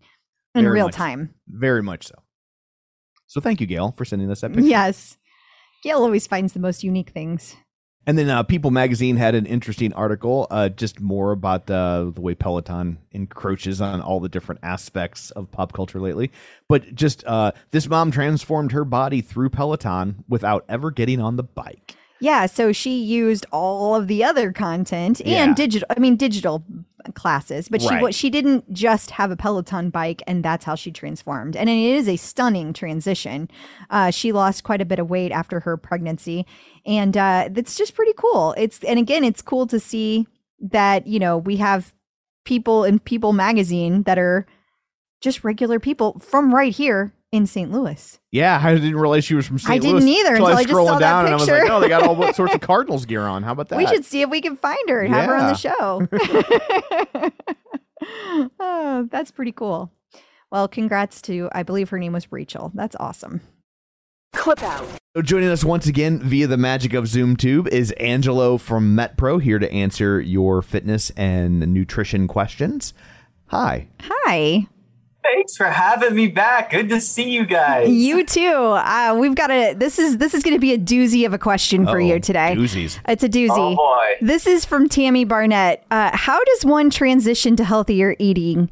in Very real much time. Very much so. So thank you, Gail, for sending us that picture. Yes. Gail always finds the most unique things. And then uh, People Magazine had an interesting article, uh, just more about the the way Peloton encroaches on all the different aspects of pop culture lately. But just uh, this mom transformed her body through Peloton without ever getting on the bike. Yeah, so she used all of the other content Yeah. and digital I mean digital classes, but she Right. what she didn't just have a Peloton bike and that's how she transformed. And it is a stunning transition. Uh, she lost quite a bit of weight after her pregnancy and uh, that's just pretty cool. It's and again it's cool to see that, you know, we have people in People magazine that are just regular people from right here in St. Louis. Yeah, I didn't realize she was from St. Louis. I didn't Louis either until until I I just scrolling saw that down and I was like, picture. oh, they got all sorts of [LAUGHS] Cardinals gear on. How about that? We should see if we can find her and have her on the show. [LAUGHS] [LAUGHS] oh, that's pretty cool. Well, congrats to, I believe her name was Rachel. That's awesome. Clip out. So Joining us once again via the magic of ZoomTube is Angelo from MetPro here to answer your fitness and nutrition questions. Hi. Hi. Thanks for having me back. Good to see you guys. You too. Uh, we've got a. This is this is going to be a doozy of a question for you Uh-oh, today. doozies. It's a doozy. Oh, boy. This is from Tammy Barnett. Uh, how does one transition to healthier eating?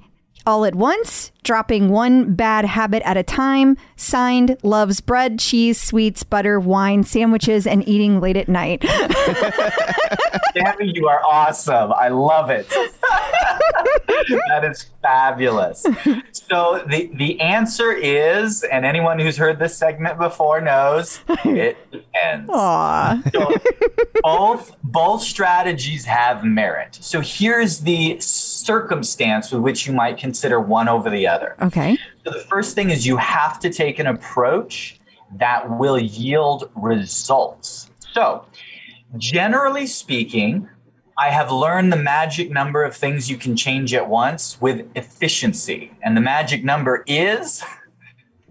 All at once, dropping one bad habit at a time. Signed, loves bread, cheese, sweets, butter, wine, sandwiches, and eating late at night. [LAUGHS] Tammy, you are awesome. I love it. [LAUGHS] that is fabulous. So the the answer is, and anyone who's heard this segment before knows, it depends. Aw. So both both strategies have merit. So here's the circumstance with which you might consider one over the other. Okay. So the first thing is you have to take an approach that will yield results. So, generally speaking, I have learned the magic number of things you can change at once with efficiency. And the magic number is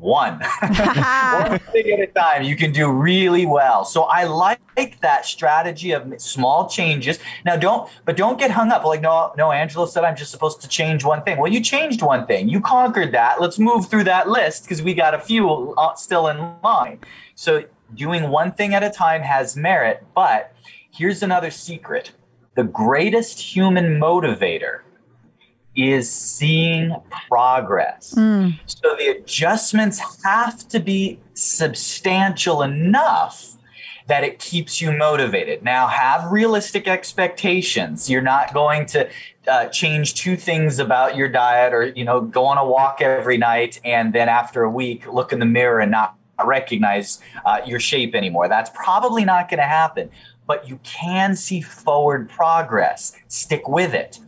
one. [LAUGHS] one [LAUGHS] thing at a time you can do really well. So I like that strategy of small changes. Now don't but don't get hung up like no no Angelo said I'm just supposed to change one thing. Well, you changed one thing. You conquered that. Let's move through that list because we got a few uh, still in line. So doing one thing at a time has merit, but here's another secret. The greatest human motivator is seeing progress. So the adjustments have to be substantial enough that it keeps you motivated. Now, have realistic expectations. You're not going to uh, change two things about your diet or, you know, go on a walk every night and then after a week look in the mirror and not recognize uh, your shape anymore. That's probably not going to happen, but you can see forward progress. Stick with it.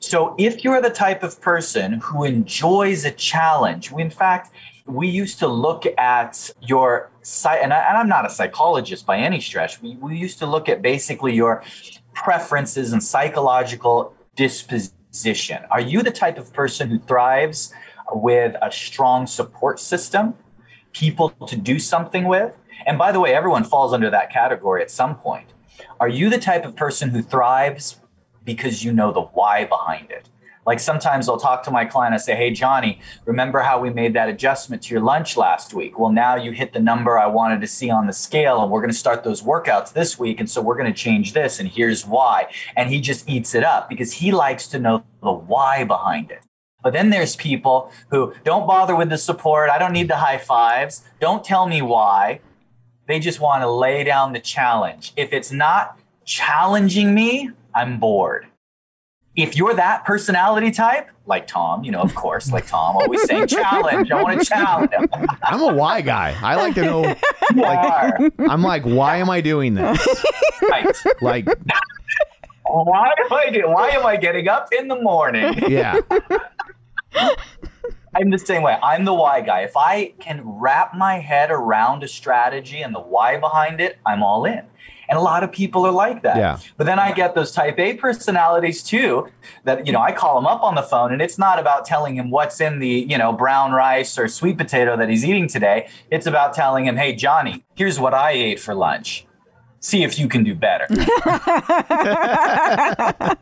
So if you're the type of person who enjoys a challenge, in fact, we used to look at your site, and, I, I'm not a psychologist by any stretch. We, we used to look at basically your preferences and psychological disposition. Are you the type of person who thrives with a strong support system, people to do something with? And by the way, everyone falls under that category at some point. Are you the type of person who thrives because you know the why behind it? Like sometimes I'll talk to my client and say, Hey, Johnny, remember how we made that adjustment to your lunch last week? Well, now you hit the number I wanted to see on the scale, and we're going to start those workouts this week. And so we're going to change this, and here's why. And he just eats it up because he likes to know the why behind it. But then there's people who don't bother with the support. I don't need the high fives. Don't tell me why. They just want to lay down the challenge. If it's not challenging me, I'm bored. If you're that personality type, like Tom, you know, of course, like Tom, always saying [LAUGHS] challenge. I want to challenge. [LAUGHS] I'm a why guy. I like to know. You Like, are. I'm like, why am I doing this? Right. Like, Why am I doing? Why am I getting up in the morning? yeah, [LAUGHS] I'm the same way. I'm the why guy. If I can wrap my head around a strategy and the why behind it, I'm all in. And a lot of people are like that. Yeah. But then I get those type A personalities too that, you know, I call him up on the phone and it's not about telling him what's in the, you know, brown rice or sweet potato that he's eating today. It's about telling him, hey, Johnny, here's what I ate for lunch. See if you can do better. [LAUGHS] Gotta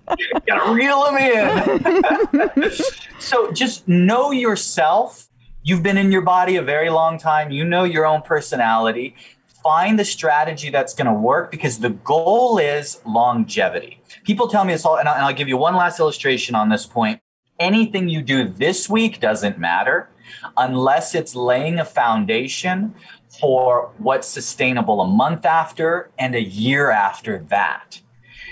reel them in. [LAUGHS] so just know yourself. You've been in your body a very long time. You know your own personality. Find the strategy that's going to work because the goal is longevity. People tell me this all, and I'll, give you one last illustration on this point. Anything you do this week doesn't matter unless it's laying a foundation for what's sustainable a month after and a year after that.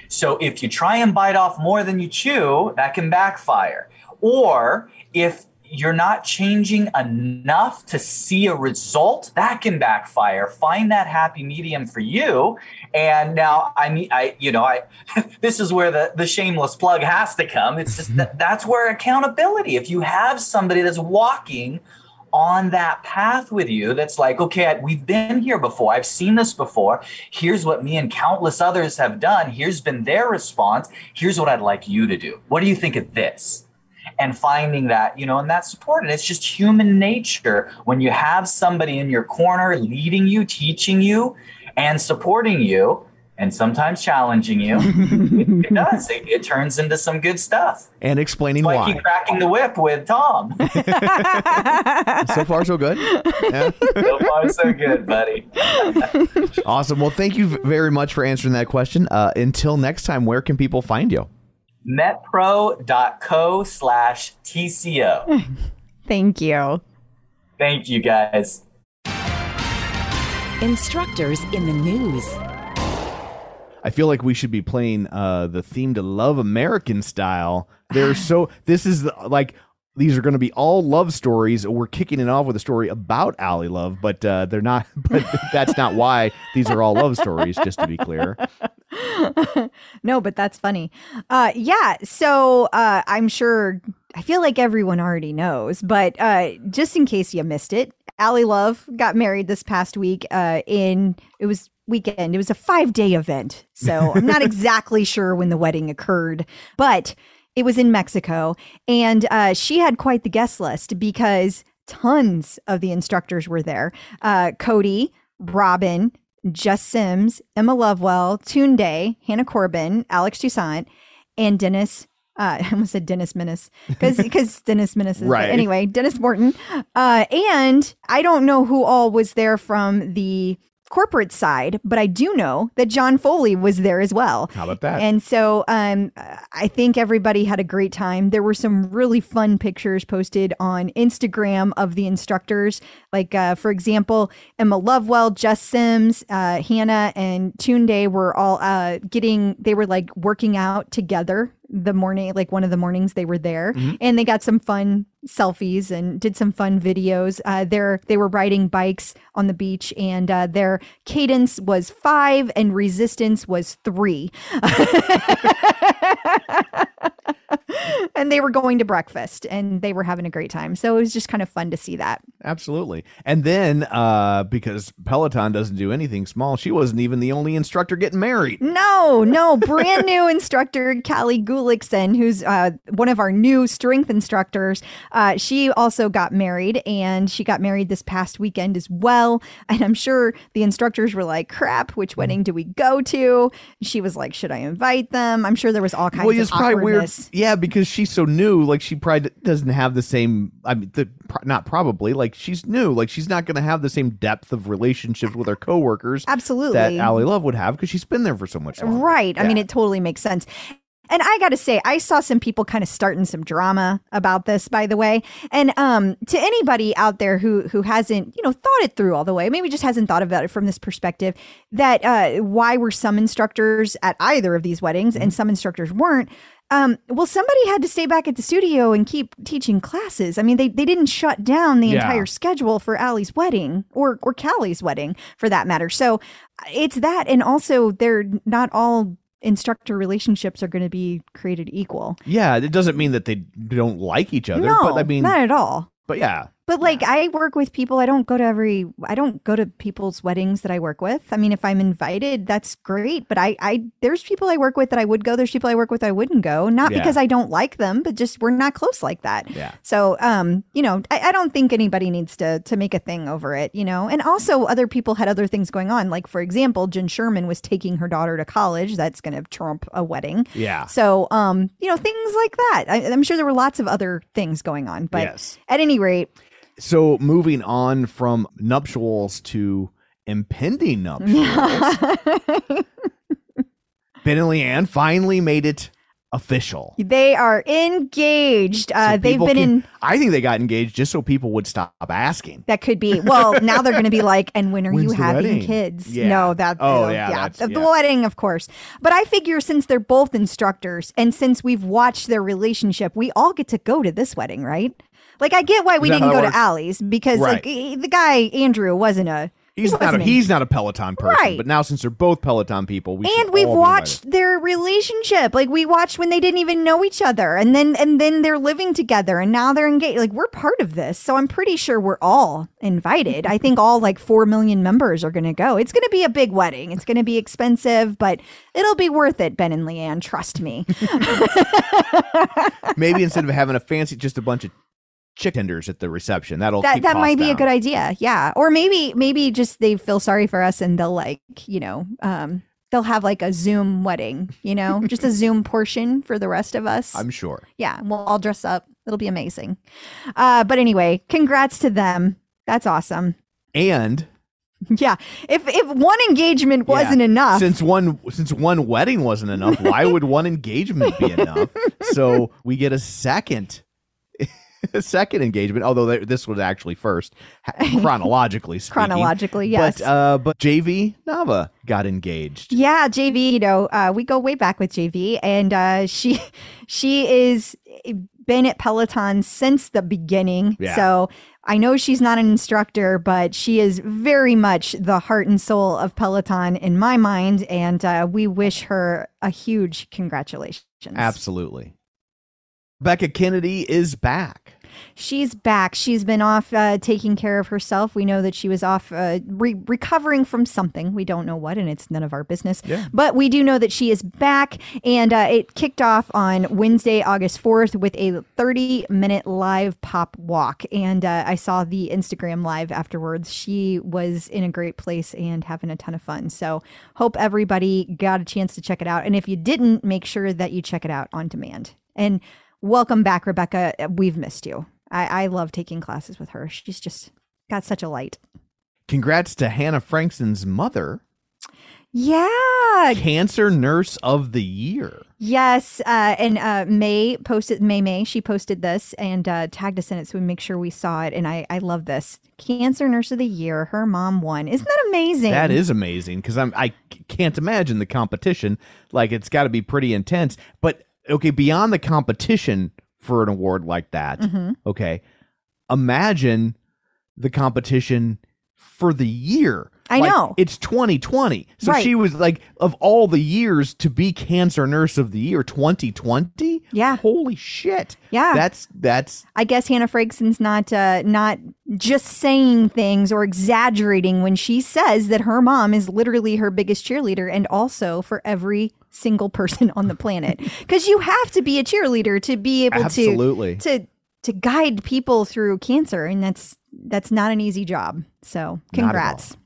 So if you try and bite off more than you chew, that can backfire. Or if you're not changing enough to see a result, that can backfire. Find that happy medium for you. And now I mean I you know I [LAUGHS] this is where the the shameless plug has to come. It's just mm-hmm. that that's where accountability. If you have somebody that's walking on that path with you that's like, okay, we've been here before. I've seen this before. Here's what me and countless others have done. Here's been their response. Here's what I'd like you to do. What do you think of this? And finding that, you know, and that support. And it's just human nature when you have somebody in your corner leading you, teaching you, and supporting you, and sometimes challenging you. it, it [LAUGHS] does. It, it turns into some good stuff. and explaining Like why. keep cracking the whip with Tom. [LAUGHS] So far, so good. Yeah. [LAUGHS] so far, so good, buddy. Awesome. Well, thank you very much for answering that question. Uh, until next time, where can people find you? metpro.co slash TCO. [LAUGHS] Thank you. Thank you guys. Instructors in the news. I feel like we should be playing uh, the theme to Love American Style. They're so. This is the, like these are going to be all love stories. We're kicking it off with a story about Ally Love, but uh, they're not. [LAUGHS] But that's not why these are all love stories. Just to be clear. [LAUGHS] no, but that's funny. Uh, yeah. So uh, I'm sure. I feel like everyone already knows, but uh, just in case you missed it, Ally Love got married this past week. Uh, in it was weekend. It was a five day event, so I'm not [LAUGHS] exactly sure when the wedding occurred, but it was in Mexico, and uh, she had quite the guest list because tons of the instructors were there. Uh, Cody, Robin, Jess Sims, Emma Lovewell, Tunde, Hannah Corbin, Alex Toussaint, and Denis. Uh, [LAUGHS] I almost said Dennis Menace because because [LAUGHS] Dennis Menace is Right. anyway. Denis Morton, uh, and I don't know who all was there from the corporate side, but I do know that John Foley was there as well. How about that? And so um, I think everybody had a great time. There were some really fun pictures posted on Instagram of the instructors. Like, uh, for example, Emma Lovewell, Jess Sims, uh, Hannah, and Tunde were all uh, getting, they were like working out together the morning, like one of the mornings they were there. Mhm. And they got some fun selfies and did some fun videos. Uh, they're, they were riding bikes on the beach, and uh, their cadence was five and resistance was three. [LAUGHS] [LAUGHS] and they were going to breakfast and they were having a great time. So it was just kind of fun to see that. Absolutely. And then uh because Peloton doesn't do anything small, she wasn't even the only instructor getting married. No, no, brand new [LAUGHS] instructor Callie Gullickson, who's uh, one of our new strength instructors. Uh, she also got married, and she got married this past weekend as well. And I'm sure the instructors were like, "Crap, which wedding do we go to?" She was like, "Should I invite them?" I'm sure there was all kinds Well, of it's probably weird. Yeah, because she's so new. Like she probably doesn't have the same. I mean, the not probably. Like she's new. Like she's not going to have the same depth of relationships with her coworkers. Absolutely. that Ally Love would have because she's been there for so much. Longer. Right. I mean, it totally makes sense. And I got to say, I saw some people kind of starting some drama about this, by the way. And um, to anybody out there who who hasn't, you know, thought it through all the way, maybe just hasn't thought about it from this perspective, that uh, why were some instructors at either of these weddings and some instructors weren't? Um, well, somebody had to stay back at the studio and keep teaching classes. I mean, they, they didn't shut down the Yeah. entire schedule for Ally's wedding or or Callie's wedding for that matter. So it's that, and also they're not all instructor relationships are going to be created equal. Yeah, it doesn't mean that they don't like each other. no, but I mean, not at all. But yeah, But like I work with people, I don't go to every I don't go to people's weddings that I work with. I mean, if I'm invited, that's great. But I I there's people I work with that I would go. There's people I work with I wouldn't go. Not Yeah. because I don't like them, but just we're not close like that. Yeah. So um, you know, I, I don't think anybody needs to to make a thing over it, you know. And also other people had other things going on. Like for example, Jenn Sherman was taking her daughter to college. That's gonna trump a wedding. Yeah. So um, you know, things like that. I, I'm sure there were lots of other things going on. But Yes. at any rate, So moving on from nuptials to impending nuptials, Ben and Leanne finally made it official. They are engaged. Uh, they've been can- in. I think they got engaged just so people would stop asking. That could be. Well, now they're going to be [LAUGHS] like, and when are When's you having wedding? kids? Yeah. No, that. Oh, uh, yeah, that's- The, the yeah. wedding, of course. But I figure since they're both instructors and since we've watched their relationship, we all get to go to this wedding, right? Like, I get why we didn't go to? Ally's because, Right. he- the guy, Andrew, wasn't a. he He's not. A, he's not a Peloton person. Right. But now since they're both Peloton people, we and we've watched their relationship like we watched when they didn't even know each other and then and then they're living together and now they're engaged like we're part of this so i'm pretty sure we're all invited i think all like 4 million members are going to go it's going to be a big wedding it's going to be expensive but it'll be worth it ben and leanne trust me. [LAUGHS] Maybe instead of having a fancy, just a bunch of chick tenders at the reception, that'll that that might be a good idea yeah or maybe maybe just they feel sorry for us and they'll like you know um they'll have like a zoom wedding you know just a [LAUGHS] zoom portion for the rest of us I'm sure. yeah, we'll all dress up. It'll be amazing. Uh, but anyway, congrats to them. That's awesome. And Yeah, if if one engagement wasn't Yeah. enough, Since one since one wedding wasn't enough, why would [LAUGHS] one engagement be enough? So we get a second [LAUGHS] second engagement, although th- this was actually first [LAUGHS] chronologically speaking. Chronologically, yes. But uh but Jayvee Nava got engaged. yeah, Jayvee. You know, uh, we go way back with Jayvee, and uh, she [LAUGHS] she is been at Peloton since the beginning. Yeah. So I know she's not an instructor, but she is very much the heart and soul of Peloton in my mind, and uh, we wish her a huge congratulations. Absolutely. Becca Kennedy is back. She's back. She's been off uh, taking care of herself. We know that she was off uh, re- recovering from something. We don't know what, and it's none of our business. Yeah. But we do know that she is back, and uh, it kicked off on Wednesday, August 4th, with a 30 minute live pop walk. And uh, I saw the Instagram live afterwards. She was in a great place and having a ton of fun. So, hope everybody got a chance to check it out. And if you didn't, make sure that you check it out on demand. And welcome back, Rebecca. We've missed you. I, I love taking classes with her. She's just got such a light. Congrats to Hannah Frankson's mother, Yeah. Cancer Nurse of the Year. Yes. Uh, and uh, May posted, May May, she posted this and uh, tagged us in it so we make sure we saw it. And I, I love this. Cancer Nurse of the Year. Her mom won. Isn't that amazing? That is amazing because I'm I can't imagine the competition. Like it's got to be pretty intense. But okay, beyond the competition for an award like that, Mhm. okay, imagine the competition for the year. I Like, know. it's 2020, so Right. she was like, of all the years to be Cancer Nurse of the Year, 2020. Yeah. holy shit. Yeah. that's that's I guess Hannah Frankson's not uh, not just saying things or exaggerating when she says that her mom is literally her biggest cheerleader and also for every single person on the planet. [LAUGHS] Because you have to be a cheerleader to be able Absolutely. to to to guide people through cancer, and that's that's not an easy job. So Not at all. congrats.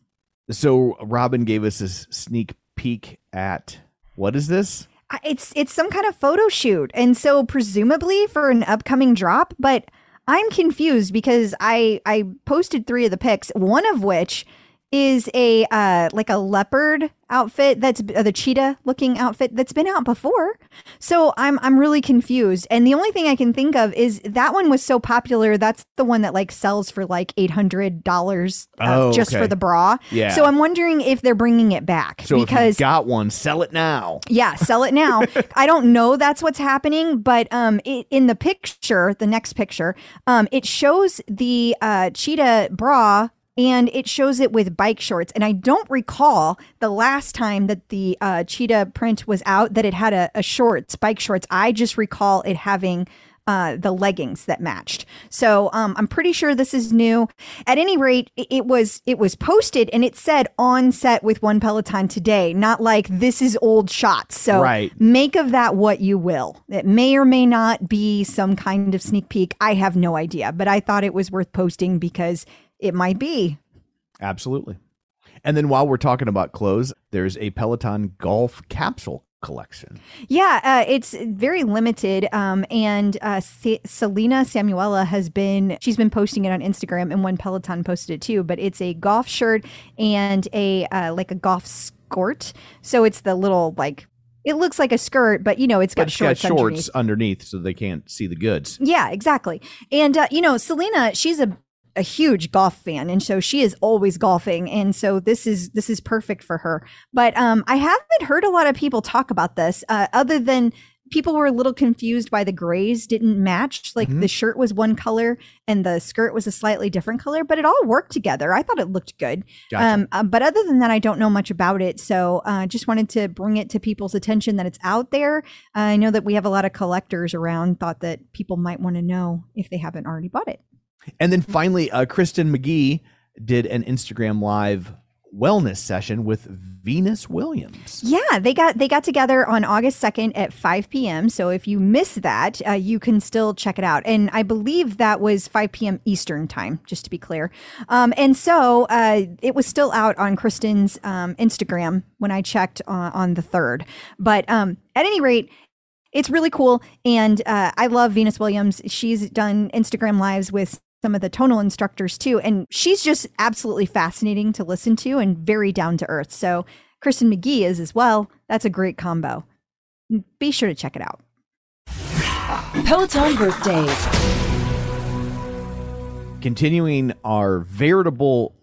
So Robin gave us a sneak peek at what is this? It's it's some kind of photo shoot, and so presumably for an upcoming drop. But I'm confused because I I posted three of the pics, one of which is a uh like a leopard outfit that's uh, the cheetah looking outfit that's been out before. So I'm I'm really confused. And the only thing I can think of is that one was so popular. That's the one that like sells for like eight hundred dollars uh, Oh, just okay. for the bra. Yeah. So I'm wondering if they're bringing it back So because got one, sell it now. yeah, sell it now. [LAUGHS] I don't know that's what's happening, but um, it, in the picture, the next picture, um, it shows the uh, cheetah bra and it shows it with bike shorts. And I don't recall the last time that the uh, cheetah print was out that it had a, a shorts, bike shorts. I just recall it having uh, the leggings that matched. So um, I'm pretty sure this is new. At any rate, it, it was it was posted and it said on set with one Peloton today, not like this is old shots. So Right. make of that what you will. It may or may not be some kind of sneak peek. I have no idea, but I thought it was worth posting because it might be. Absolutely. And then while we're talking about clothes, there's a Peloton golf capsule collection. Yeah, uh, it's very limited. Um, and uh, Se- Selena Samuela has been, she's been posting it on Instagram and one Peloton posted it too, but it's a golf shirt and a, uh, like a golf skirt. So it's the little, like, it looks like a skirt, but you know, it's got But shorts, got shorts underneath. underneath so they can't see the goods. Yeah, exactly. And uh, you know, Selena, she's a a huge golf fan and so she is always golfing and so this is this is perfect for her but um i haven't heard a lot of people talk about this uh, other than people were a little confused why the grays didn't match like Mhm. the shirt was one color and the skirt was a slightly different color but it all worked together i thought it looked good Gotcha. um, uh, but other than that, I don't know much about it. So uh, just wanted to bring it to people's attention that it's out there. Uh, I know that we have a lot of collectors around. Thought that people might want to know if they haven't already bought it. And then finally, uh, Kristin McGee did an Instagram live wellness session with Venus Williams. Yeah, they got they got together on August second at five p.m. So if you miss that, uh, you can still check it out. And I believe that was five p.m. Eastern time, just to be clear. Um, and so uh, it was still out on Kristin's um, Instagram when I checked on the third. But um, at any rate. It's really cool, and uh, I love Venus Williams. She's done Instagram lives with some of the tonal instructors too, and she's just absolutely fascinating to listen to and very down to earth. So Kristin McGee is as well. That's a great combo. Be sure to check it out. Peloton birthdays. Continuing our veritable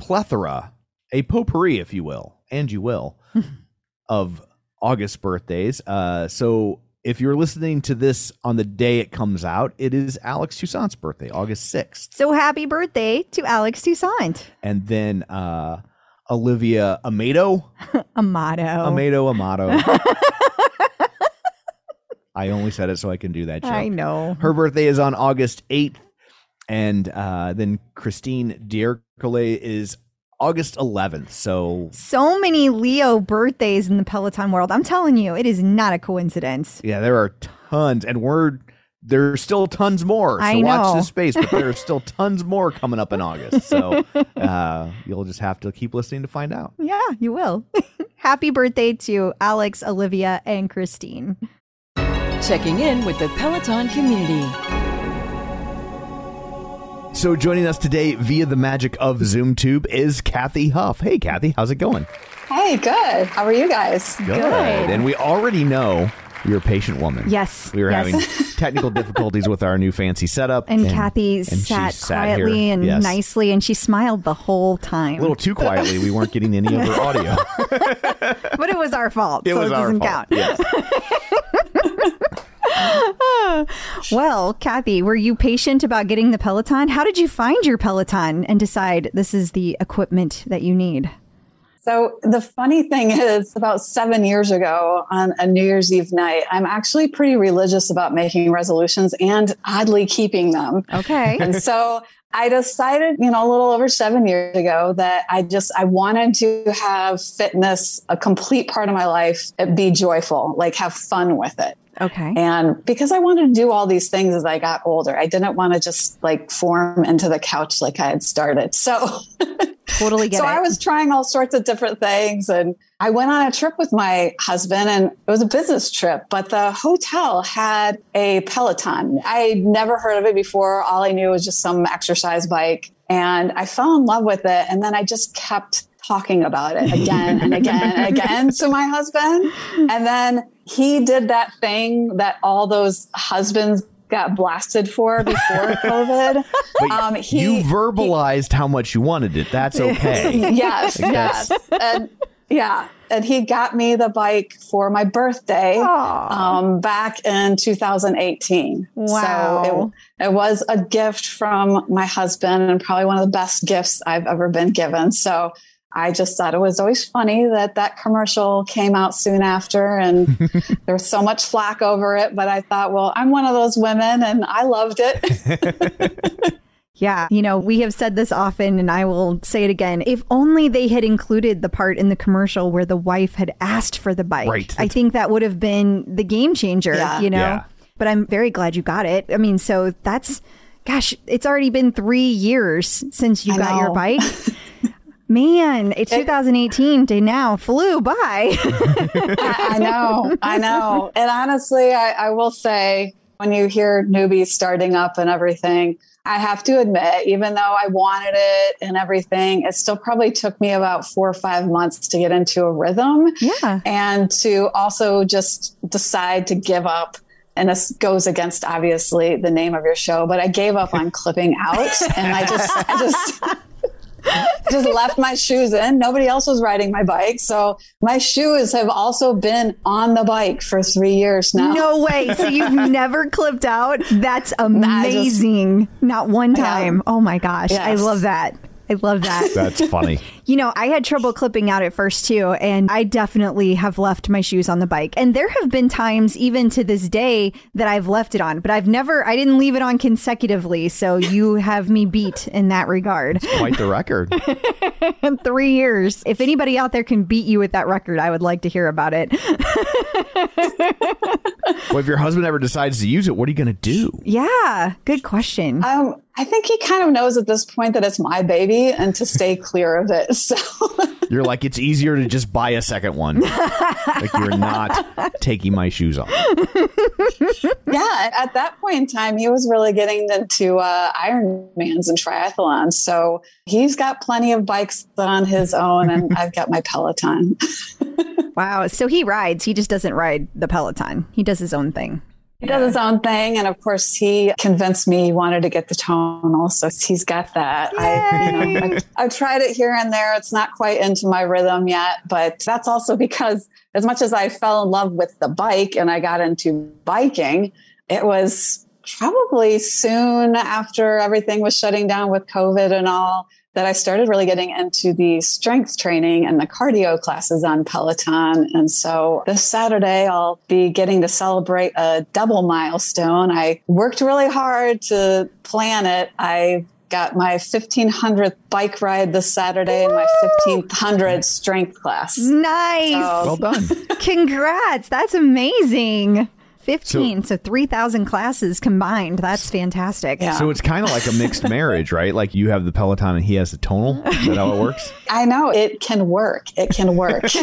plethora, a potpourri, if you will, and you will, [LAUGHS] of August birthdays. Uh, so if you're listening to this on the day it comes out, it is Alex Toussaint's birthday, August 6th. So happy birthday to Alex Toussaint. And then uh, Olivia Amato. [LAUGHS] Amato. Amato Amato. [LAUGHS] I only said it so I can do that joke. I know. Her birthday is on August 8th. and uh, then Christine D'Ercole is August 11th. So So many Leo birthdays in the Peloton world. I'm telling you, it is not a coincidence. yeah, there are tons, and we're there's still tons more. So I watch know. this space, but there are still [LAUGHS] tons more coming up in August. So [LAUGHS] uh, you'll just have to keep listening to find out. Yeah, you will. [LAUGHS] Happy birthday to Alex, Olivia, and Christine. Checking in with the Peloton community. So joining us today via the magic of ZoomTube is Cathy Huff. Hey, Cathy, how's it going? Hey, good. How are you guys? Good. And we already know you're a patient woman. Yes, We were yes. having [LAUGHS] technical difficulties with our new fancy setup. And, Cathy and sat, sat here. quietly and Yes. nicely, and she smiled the whole time. A little too quietly. We weren't getting any of her [LAUGHS] audio. but it was our fault. It so was it our doesn't fault. count. Yes. [LAUGHS] Well, Cathy, were you patient about getting the Peloton? How did you find your Peloton and decide this is the equipment that you need? So the funny thing is, about seven years ago on a New Year's Eve night, I'm actually pretty religious about making resolutions and oddly keeping them. Okay. and so I decided, you know, a little over seven years ago that I just I wanted to have fitness a complete part of my life, be joyful, like have fun with it. Okay. And because I wanted to do all these things as I got older, I didn't want to just like form into the couch like I had started. So [LAUGHS] Totally get so it. I was trying all sorts of different things. And I went on a trip with my husband, and it was a business trip, but the hotel had a Peloton. I never heard of it before. All I knew was just some exercise bike. And I fell in love with it. And then I just kept talking about it again and again and again [LAUGHS] to my husband. And then he did that thing that all those husbands got blasted for before [LAUGHS] COVID. Um, he- you verbalized how much you wanted it. That's [LAUGHS] okay. yes, Like yes. And yeah. And he got me the bike for my birthday um, back in 2018. Wow. So it, it was a gift from my husband and probably one of the best gifts I've ever been given. So I just thought it was always funny that that commercial came out soon after and [LAUGHS] there was so much flack over it. But I thought, well, I'm one of those women and I loved it. [LAUGHS] Yeah. You know, we have said this often and I will say it again. If only they had included the part in the commercial where the wife had asked for the bike. Right. I think that would have been the game changer, Yeah. you know? Yeah. But I'm very glad you got it. I mean, so that's, gosh, it's already been three years since you I got your bike. [LAUGHS] Man, it's 2018 to now flew by. I, [LAUGHS] I know, I know. And honestly, I, I will say when you hear newbies starting up and everything, I have to admit, even though I wanted it and everything, it still probably took me about four or five months to get into a rhythm. Yeah. And to also just decide to give up. And this goes against obviously the name of your show, but I gave up on clipping out and I just, I just, [LAUGHS] just left my shoes in. Nobody else was riding my bike. So my shoes have also been on the bike for three years now. No way. So you've [LAUGHS] never clipped out? That's I just- amazing. Not one Yeah. time. Oh my gosh. I love that. I love that. That's funny. [LAUGHS] You know, I had trouble clipping out at first too, and I definitely have left my shoes on the bike. And there have been times, even to this day, that I've left it on, but I've never, I didn't leave it on consecutively. So you have me beat in that regard. Quite the record. In [LAUGHS] three years. If anybody out there can beat you with that record, I would like to hear about it. [LAUGHS] Well, if your husband ever decides to use it, what are you going to do? Yeah, good question. Um, I think he kind of knows at this point that it's my baby and to stay [LAUGHS] clear of it. So You're like, it's easier to just buy a second one. [LAUGHS] like you're not taking my shoes off. yeah, at that point in time, he was really getting into uh, Ironmans and triathlons. So he's got plenty of bikes on his own, and I've got my Peloton. [LAUGHS] Wow. So he rides, he just doesn't ride the Peloton. He does his own thing. He does his own thing, and of course, he convinced me he wanted to get the tonal, so he's got that. I, you know, I've tried it here and there. It's not quite into my rhythm yet, but that's also because as much as I fell in love with the bike and I got into biking, it was probably soon after everything was shutting down with COVID and all that I started really getting into the strength training and the cardio classes on Peloton. And so this Saturday, I'll be getting to celebrate a double milestone. I worked really hard to plan it. I got my 1500th bike ride this Saturday and my 1500th strength class. Nice. So- Well done. Congrats. That's amazing. 15, so, 3,000 classes combined. That's fantastic. Yeah. So it's kind of like a mixed [LAUGHS] marriage, right? Like you have the Peloton and he has the tonal. Is that how it works? I know it can work. It can work. [LAUGHS]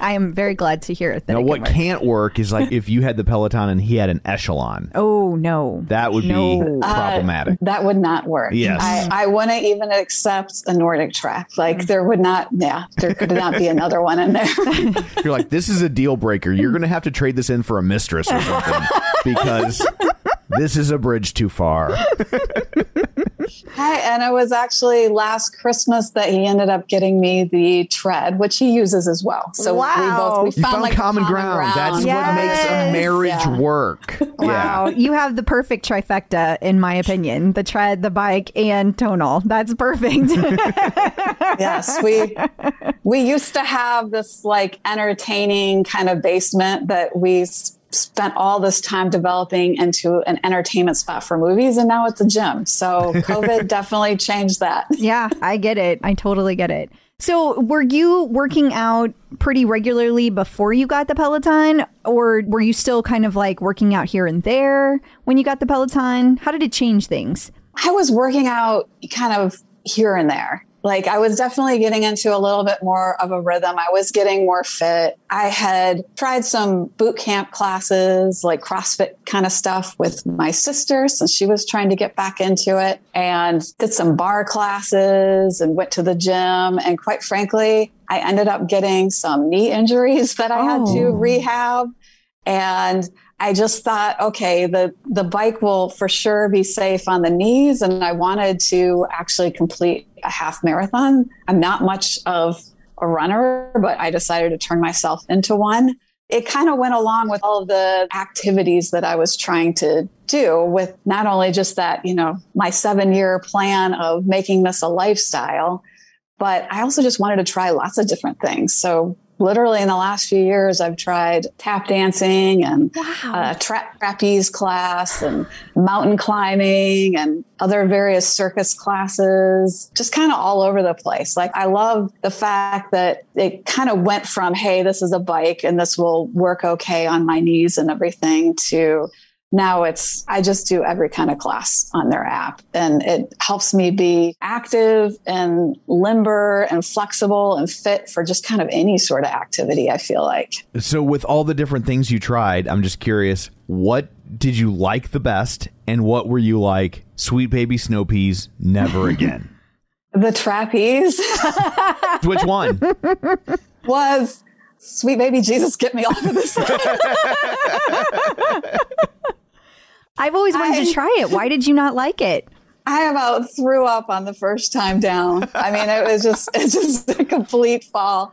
I am very glad to hear that. now, it can what work. can't work is like if you had the Peloton and he had an echelon. Oh, no. That would No. be Uh, problematic. that would not work. Yes. I, I wouldn't even accept a Nordic track. Like there would not, yeah, there could not be another one in there. [LAUGHS] You're like, this is a deal breaker. You're going to have to trade this in for a mistress or something because this is a bridge too far. Hi, and it was actually last Christmas that he ended up getting me the tread, which he uses as well. So Wow. we both we You found, found like common, ground. That's what makes a marriage Yeah. work. Wow, you have the perfect trifecta, in my opinion. The tread, the bike, and tonal. That's perfect. [LAUGHS] yes, we we used to have this like entertaining kind of basement that we s- spent all this time developing into an entertainment spot for movies, and now it's a gym. So [LAUGHS] COVID definitely changed that. yeah, I get it. I totally get it. So, were you working out pretty regularly before you got the Peloton, or were you still kind of like working out here and there when you got the Peloton? How did it change things? I was working out kind of here and there. Like I was definitely getting into a little bit more of a rhythm. I was getting more fit. I had tried some boot camp classes, like CrossFit kind of stuff with my sister since she was trying to get back into it and did some bar classes and went to the gym. And quite frankly, I ended up getting some knee injuries that I had to Oh. rehab. And I just thought, okay, the, the bike will for sure be safe on the knees. And I wanted to actually complete a half marathon. I'm not much of a runner, but I decided to turn myself into one. It kind of went along with all the activities that I was trying to do with not only just that, you know, my seven year plan of making this a lifestyle, but I also just wanted to try lots of different things. So literally in the last few years, I've tried tap dancing and uh, tra- trapeze class and mountain climbing and other various circus classes, just kind of all over the place. Like I love the fact that it kind of went from, Hey, this is a bike and this will work okay on my knees and everything to now it's i just do every kind of class on their app and it helps me be active and limber and flexible and fit for just kind of any sort of activity i feel like So, with all the different things you tried, I'm just curious, what did you like the best, and what were you like, sweet baby snow peas, never [LAUGHS] again? the trapeze [LAUGHS] Which one? was sweet baby jesus get me off of this I've always wanted I- to try it. Why did you not like it? I about threw up on the first time down. I mean, it was just it's just a complete fall.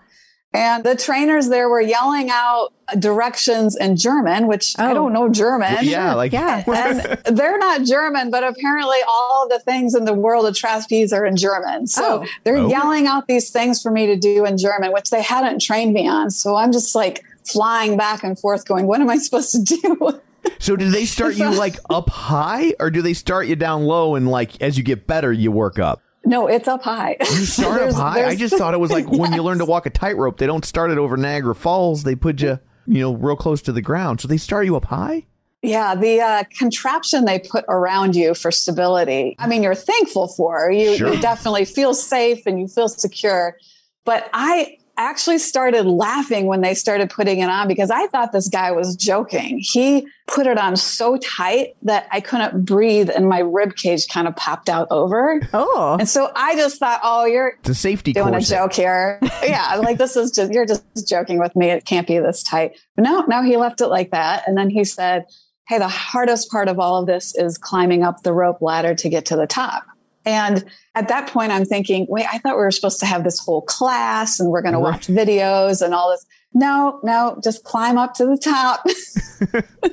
And the trainers there were yelling out directions in German, which I Oh. don't know German. yeah, like Yeah. [LAUGHS] and they're not German, but apparently all of the things in the world of trapeze are in German. So Oh. they're Oh. yelling out these things for me to do in German, which they hadn't trained me on. So I'm just like flying back and forth, going, "What am I supposed to do?" So, did they start you [LAUGHS] like up high, or do they start you down low, and like as you get better, you work up? No, it's up high. You [LAUGHS] start up There's- high. I just thought it was like when you learn to walk a tightrope, they don't start it over Niagara Falls. They put you, you know, real close to the ground. So they start you up high. Yeah, the uh, contraption they put around you for stability. I mean, you're thankful for. You, Sure. you definitely feel safe and you feel secure. But I actually started laughing when they started putting it on because I thought this guy was joking. He put it on so tight that I couldn't breathe and my rib cage kind of popped out over. Oh. And so I just thought, oh, you're It's a safety doing course. a joke here. [LAUGHS] yeah, like this is just you're just joking with me. It can't be this tight. But no, no, he left it like that. And then he said, Hey, the hardest part of all of this is climbing up the rope ladder to get to the top. And at that point, I'm thinking, wait, I thought we were supposed to have this whole class and we're going to watch videos and all this. No, no, just climb up to the top.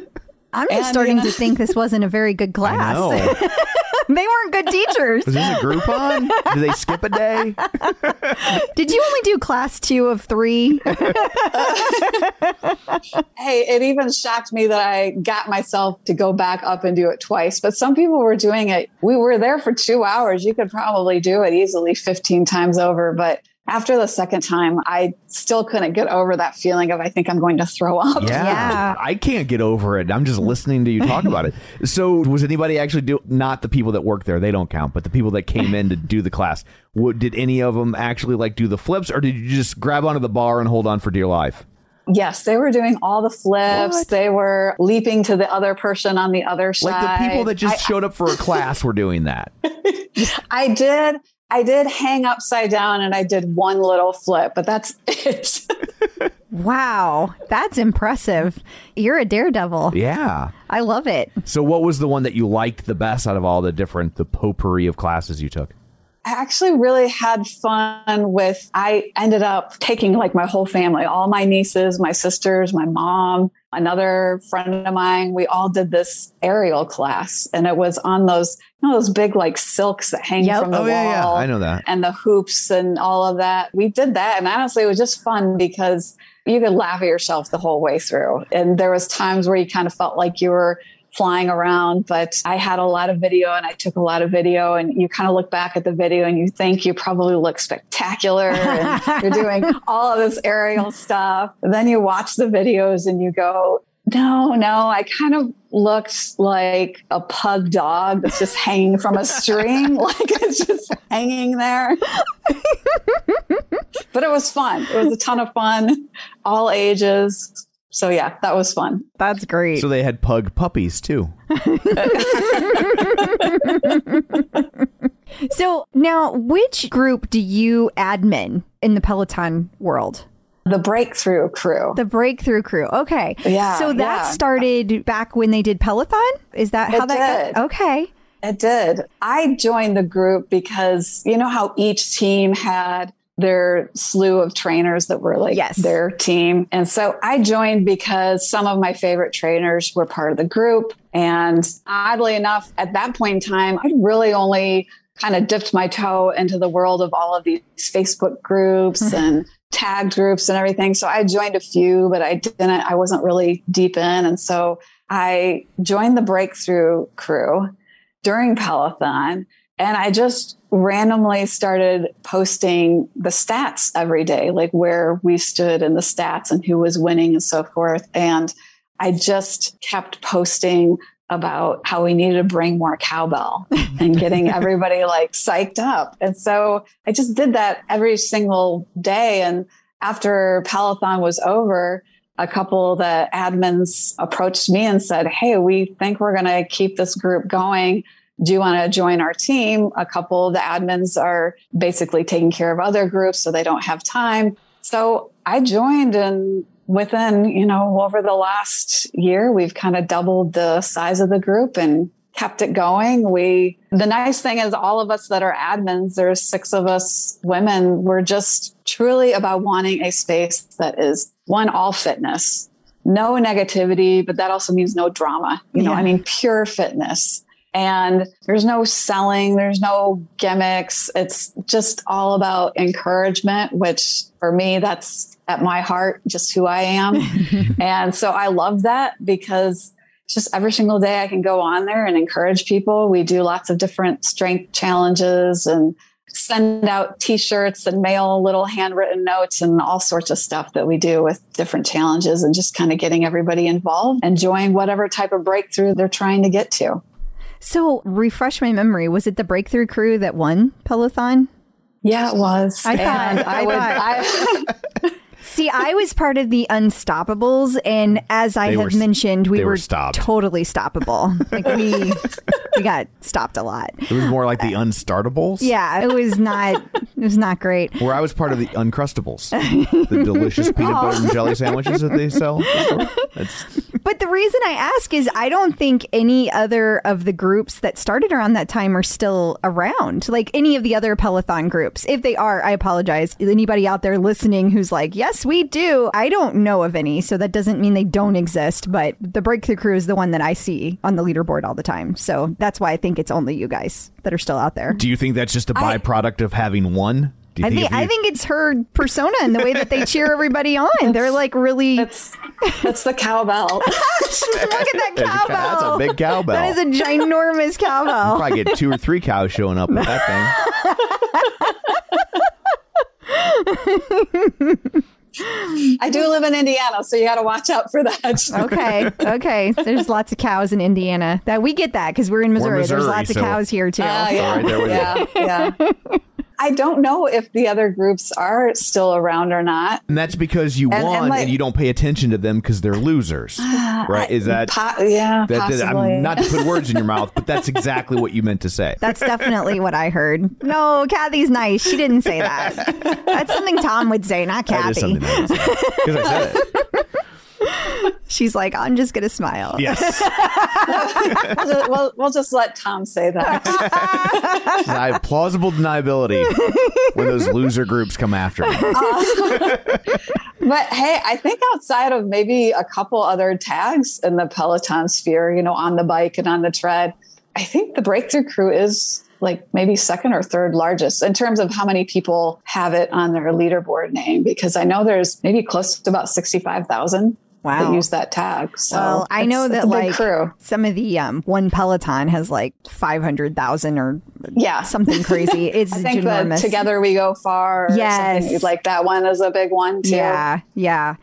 [LAUGHS] I'm just And, starting you know- to think this wasn't a very good [LAUGHS] I class. know. [LAUGHS] they weren't good teachers. Was this a Groupon? [LAUGHS] Did they skip a day? Did you only do class two of three? Hey, it even shocked me that I got myself to go back up and do it twice. But some people were doing it. We were there for two hours. You could probably do it easily 15 times over. But after the second time, I still couldn't get over that feeling of I think I'm going to throw up. Yeah. I can't get over it. I'm just listening to you talk about it. [LAUGHS] So, was anybody actually do not the people that work there? They don't count, but the people that came in to do the class. What, did any of them actually like do the flips, or did you just grab onto the bar and hold on for dear life? Yes, they were doing all the flips. They were leaping to the other person on the other side. Like the people that just I- showed up for a class were doing that. [LAUGHS] I did. I did hang upside down and I did one little flip, but that's [LAUGHS] it. wow, that's impressive. You're a daredevil. Yeah. I love it. So, what was the one that you liked the best out of all the different the potpourri of classes you took? I actually really had fun with I ended up taking like my whole family, all my nieces, my sisters, my mom, another friend of mine. We all did this aerial class and it was on those you know those big like silks that hang Yep. from the Oh, wall. yeah, yeah. I know that. And the hoops and all of that. We did that and honestly it was just fun because you could laugh at yourself the whole way through. And there was times where you kind of felt like you were flying around, but I had a lot of video and I took a lot of video and you kind of look back at the video and you think you probably look spectacular and [LAUGHS] you're doing all of this aerial stuff. And then you watch the videos and you go, no, no, I kind of looked like a pug dog that's just hanging from a string. [LAUGHS] like it's just hanging there. [LAUGHS] but it was fun. It was a ton of fun, all ages. So yeah, that was fun. That's great. So they had pug puppies too. [LAUGHS] So now, which group do you admin in the Peloton world? The breakthrough crew. The breakthrough crew. Okay. Yeah, So that yeah. started back when they did Pelothon? Is that how It that did. got? Okay. It did. I joined the group because you know how each team had their slew of trainers that were like Yes. their team. And so I joined because some of my favorite trainers were part of the group. And oddly enough, at that point in time, I really only kind of dipped my toe into the world of all of these Facebook groups mm-hmm. and tagged groups and everything. So I joined a few, but I didn't, I wasn't really deep in. And so I joined the breakthrough crew during Pelothon. And I just randomly started posting the stats every day, like where we stood in the stats and who was winning and so forth. And I just kept posting about how we needed to bring more cowbell [LAUGHS] and getting everybody like psyched up. And so I just did that every single day. And after Pelothon was over, a couple of the admins approached me and said, Hey, we think we're going to keep this group going. Do you want to join our team? A couple of the admins are basically taking care of other groups, so they don't have time. So I joined and within, you know, over the last year, we've kind of doubled the size of the group and kept it going. We, the nice thing is all of us that are admins, there's six of us women. We're just truly about wanting a space that is one, all fitness, no negativity, but that also means no drama. You know, Yeah. I mean, pure fitness. And there's no selling, there's no gimmicks. It's just all about encouragement, which for me, that's at my heart, just who I am. [LAUGHS] and so I love that because just every single day I can go on there and encourage people. We do lots of different strength challenges and send out t-shirts and mail little handwritten notes and all sorts of stuff that we do with different challenges and just kind of getting everybody involved, enjoying whatever type of breakthrough they're trying to get to. So refresh my memory. Was it the breakthrough crew that won Pelothon? Yeah, it was. I thought- And I would, thought- I, [LAUGHS] See, I was part of the Unstoppables, and as I They have were mentioned, we were were, stopped. totally stoppable. Like we, [LAUGHS] we got stopped a lot. It was more like the uh, Unstartables. Yeah, it was not. It was not great. Where I was part of the Uncrustables, [LAUGHS] the delicious peanut butter and jelly sandwiches that they sell. at the store. That's But the reason I ask is I don't think any other of the groups that started around that time are still around. Like any of the other Peloton groups. If they are, I apologize. Anybody out there listening who's like, yes, we do. I don't know of any. So that doesn't mean they don't exist. But the Breakthrough Crew is the one that I see on the leaderboard all the time. So that's why I think it's only you guys that are still out there. Do you think that's just a byproduct of having one? Do you I think if you- I think it's her persona and the way that they cheer everybody on. They're like really. That's that's the cowbell. [LAUGHS] Look at that There's a cow- cowbell. that's a big cowbell. That is a ginormous cowbell. probably get two or three cows showing up with that thing. [LAUGHS] I do live in Indiana, so you got to watch out for that. [LAUGHS] okay, okay. There's lots of cows in Indiana. That we get that because we're in Missouri. There's Missouri, lots so- of cows here too. Ah, yeah. yeah, yeah. I don't know if the other groups are still around or not. And that's because you And- and won and, like- you don't pay attention to them because they're losers. [SIGHS] right? Is that. Po- yeah, that- that- I'm not to put words in your mouth, but that's exactly what you meant to say. That's definitely what I heard. No, Cathy's nice. She didn't say that. That's something Tom would say, not That is Cathy. something I would say. 'Cause I said it. [LAUGHS] She's like, I'm just gonna smile. Yes. we'll, just, we'll, we'll just let Tom say that. I have plausible deniability when those loser groups come after me. Uh, but hey, I think outside of maybe a couple other tags in the Peloton sphere, you know, on the bike and on the tread, I think the Breakthrough Crew is like maybe second or third largest in terms of how many people have it on their leaderboard name. Because I know there's maybe close to about sixty-five thousand Wow. that use that tag. So well, I know that a like crew. some of the um, one Peloton has like five hundred thousand or yeah something crazy. [LAUGHS] It's I think that ginormous. together we go far. or Yes. something like that one is a big one too. Yeah, yeah.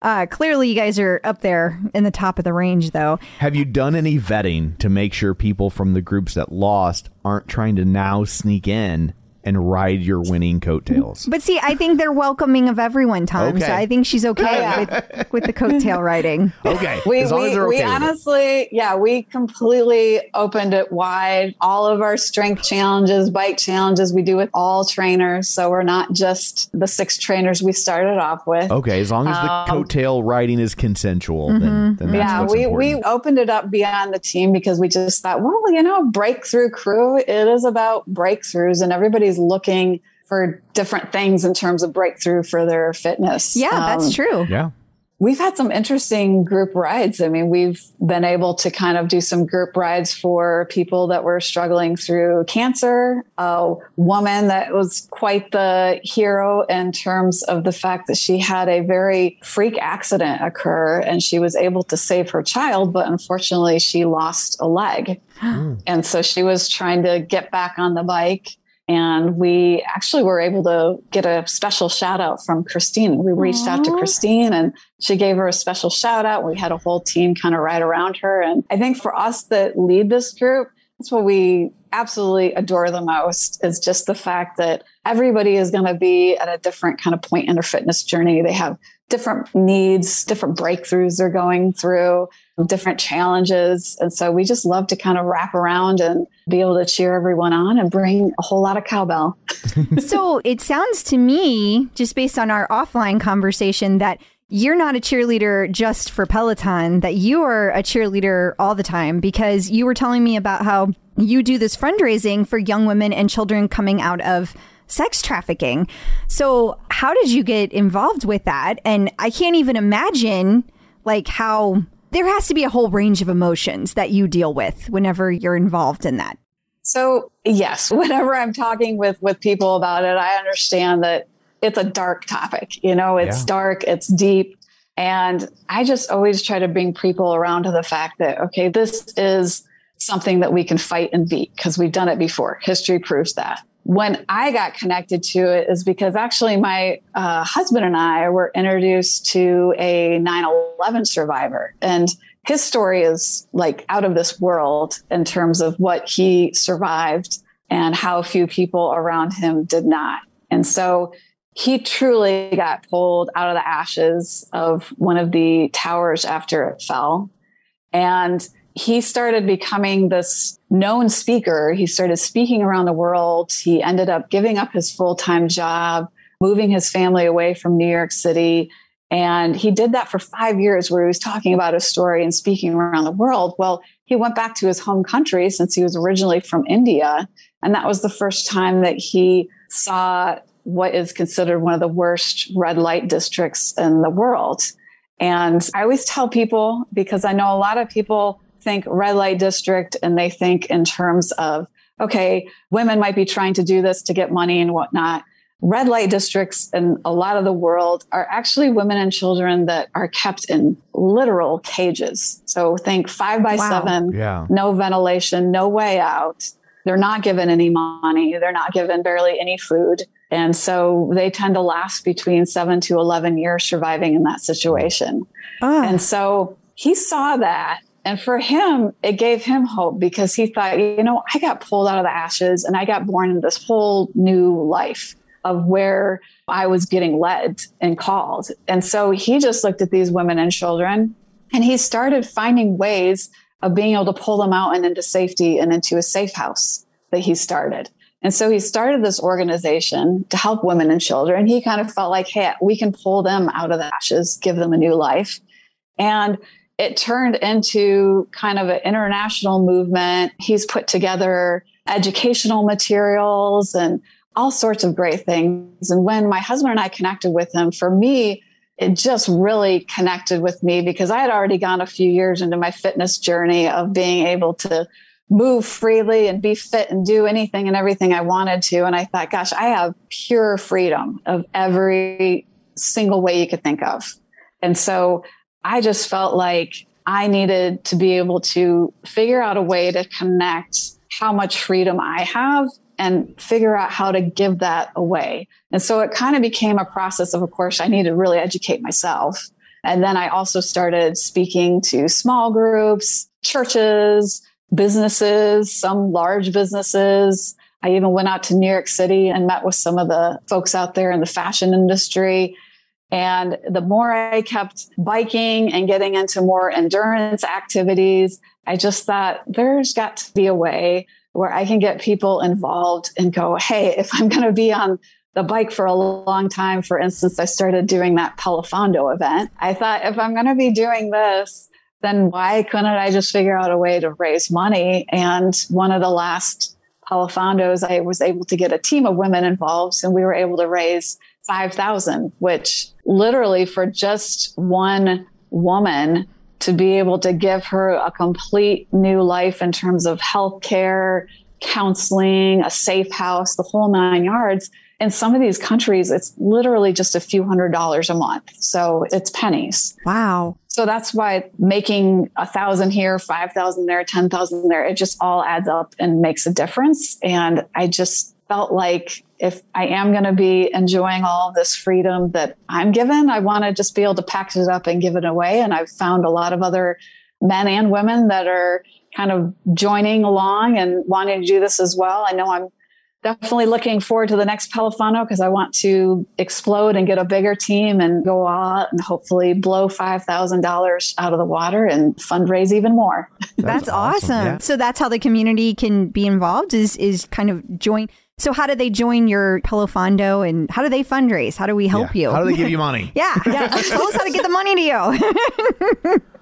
Uh, clearly, you guys are up there in the top of the range, though. Have you done any vetting to make sure people from the groups that lost aren't trying to now sneak in and ride your winning coattails? But see, I think they're welcoming of everyone, Tom. Okay. So I think she's okay [LAUGHS] with, with the coattail riding. Okay. We, as long we, as they're we okay it. honestly, yeah, we completely opened it wide. All of our strength challenges, bike challenges, we do with all trainers. So we're not just the six trainers we started off with. Okay, as long as the Um, coattail riding is consensual, then, then that's yeah, what's we, important. we opened it up beyond the team because we just thought, well, you know, breakthrough crew, it is about breakthroughs and everybody's looking for different things in terms of breakthrough for their fitness. Yeah, that's Um, true. Yeah. We've had some interesting group rides. I mean, we've been able to kind of do some group rides for people that were struggling through cancer. A woman that was quite the hero in terms of the fact that she had a very freak accident occur and she was able to save her child, but unfortunately she lost a leg. And so she was trying to get back on the bike. And we actually were able to get a special shout out from Christine. We reached out to Christine and she gave her a special shout out. We had a whole team kind of right around her. And I think for us that lead this group, that's what we absolutely adore the most is just the fact that everybody is going to be at a different kind of point in their fitness journey. They have different needs, different breakthroughs they're going through, different challenges. And so we just love to kind of wrap around and be able to cheer everyone on and bring a whole lot of cowbell. [LAUGHS] so it sounds to me, just based on our offline conversation, that you're not a cheerleader just for Peloton, that you are a cheerleader all the time because you were telling me about how you do this fundraising for young women and children coming out of sex trafficking. So, how did you get involved with that? And I can't even imagine like how there has to be a whole range of emotions that you deal with whenever you're involved in that. So yes, [LAUGHS] whenever I'm talking with with people about it, I understand that it's a dark topic. You know, it's Yeah. dark, it's deep. And I just always try to bring people around to the fact that, okay, this is something that we can fight and beat because we've done it before. History proves that. When I got connected to it is because actually my uh, husband and I were introduced to a 9 11 survivor. And his story is like out of this world in terms of what he survived and how few people around him did not. And so he truly got pulled out of the ashes of one of the towers after it fell. And he started becoming this known speaker. He started speaking around the world. He ended up giving up his full time job, moving his family away from New York City. And he did that for five years where he was talking about his story and speaking around the world. Well, he went back to his home country since he was originally from India. And that was the first time that he saw what is considered one of the worst red light districts in the world. And I always tell people, because I know a lot of people think red light district and they think in terms of, okay, women might be trying to do this to get money and whatnot red light districts in a lot of the world are actually women and children that are kept in literal cages. So think five by Wow. seven, Yeah. no ventilation, no way out. They're not given any money. They're not given barely any food. And so they tend to last between seven to 11 years surviving in that situation. Ah. And so he saw that. And for him, it gave him hope because he thought, you know, I got pulled out of the ashes and I got born into this whole new life of where I was getting led and called. And so he just looked at these women and children and he started finding ways of being able to pull them out and into safety and into a safe house that he started. And so he started this organization to help women and children. He kind of felt like, hey, we can pull them out of the ashes, give them a new life. And it turned into kind of an international movement. He's put together educational materials and all sorts of great things. And when my husband and I connected with him, for me, it just really connected with me because I had already gone a few years into my fitness journey of being able to move freely and be fit and do anything and everything I wanted to. And I thought, gosh, I have pure freedom of every single way you could think of. And so I just felt like I needed to be able to figure out a way to connect how much freedom I have and figure out how to give that away. And so it kind of became a process of, of course, I need to really educate myself. And then I also started speaking to small groups, churches, businesses, some large businesses. I even went out to New York City and met with some of the folks out there in the fashion industry. And the more I kept biking and getting into more endurance activities, I just thought there's got to be a way where I can get people involved and go, hey, if I'm going to be on the bike for a long time, for instance, I started doing that Pelofondo event. I thought if I'm going to be doing this, then why couldn't I just figure out a way to raise money? And one of the last Pelofondos, I was able to get a team of women involved and we were able to raise 5,000, which literally for just one woman to be able to give her a complete new life in terms of healthcare, counseling, a safe house, the whole nine yards. In some of these countries, it's literally just a few hundred dollars a month. So it's pennies. Wow. So that's why making a thousand here, 5,000 there, 10,000 there, it just all adds up and makes a difference. And I just felt like if I am going to be enjoying all this freedom that I'm given, I want to just be able to package it up and give it away. And I've found a lot of other men and women that are kind of joining along and wanting to do this as well. I know I'm definitely looking forward to the next Pelofondo because I want to explode and get a bigger team and go out and hopefully blow $5,000 out of the water and fundraise even more. That's, awesome. So that's how the community can be involved is is kind of join. So how do they join your Pelofondo and how do they fundraise? How do we help Yeah. you? How do they give you [LAUGHS] money? yeah. yeah. Tell us how to get the money to you. [LAUGHS]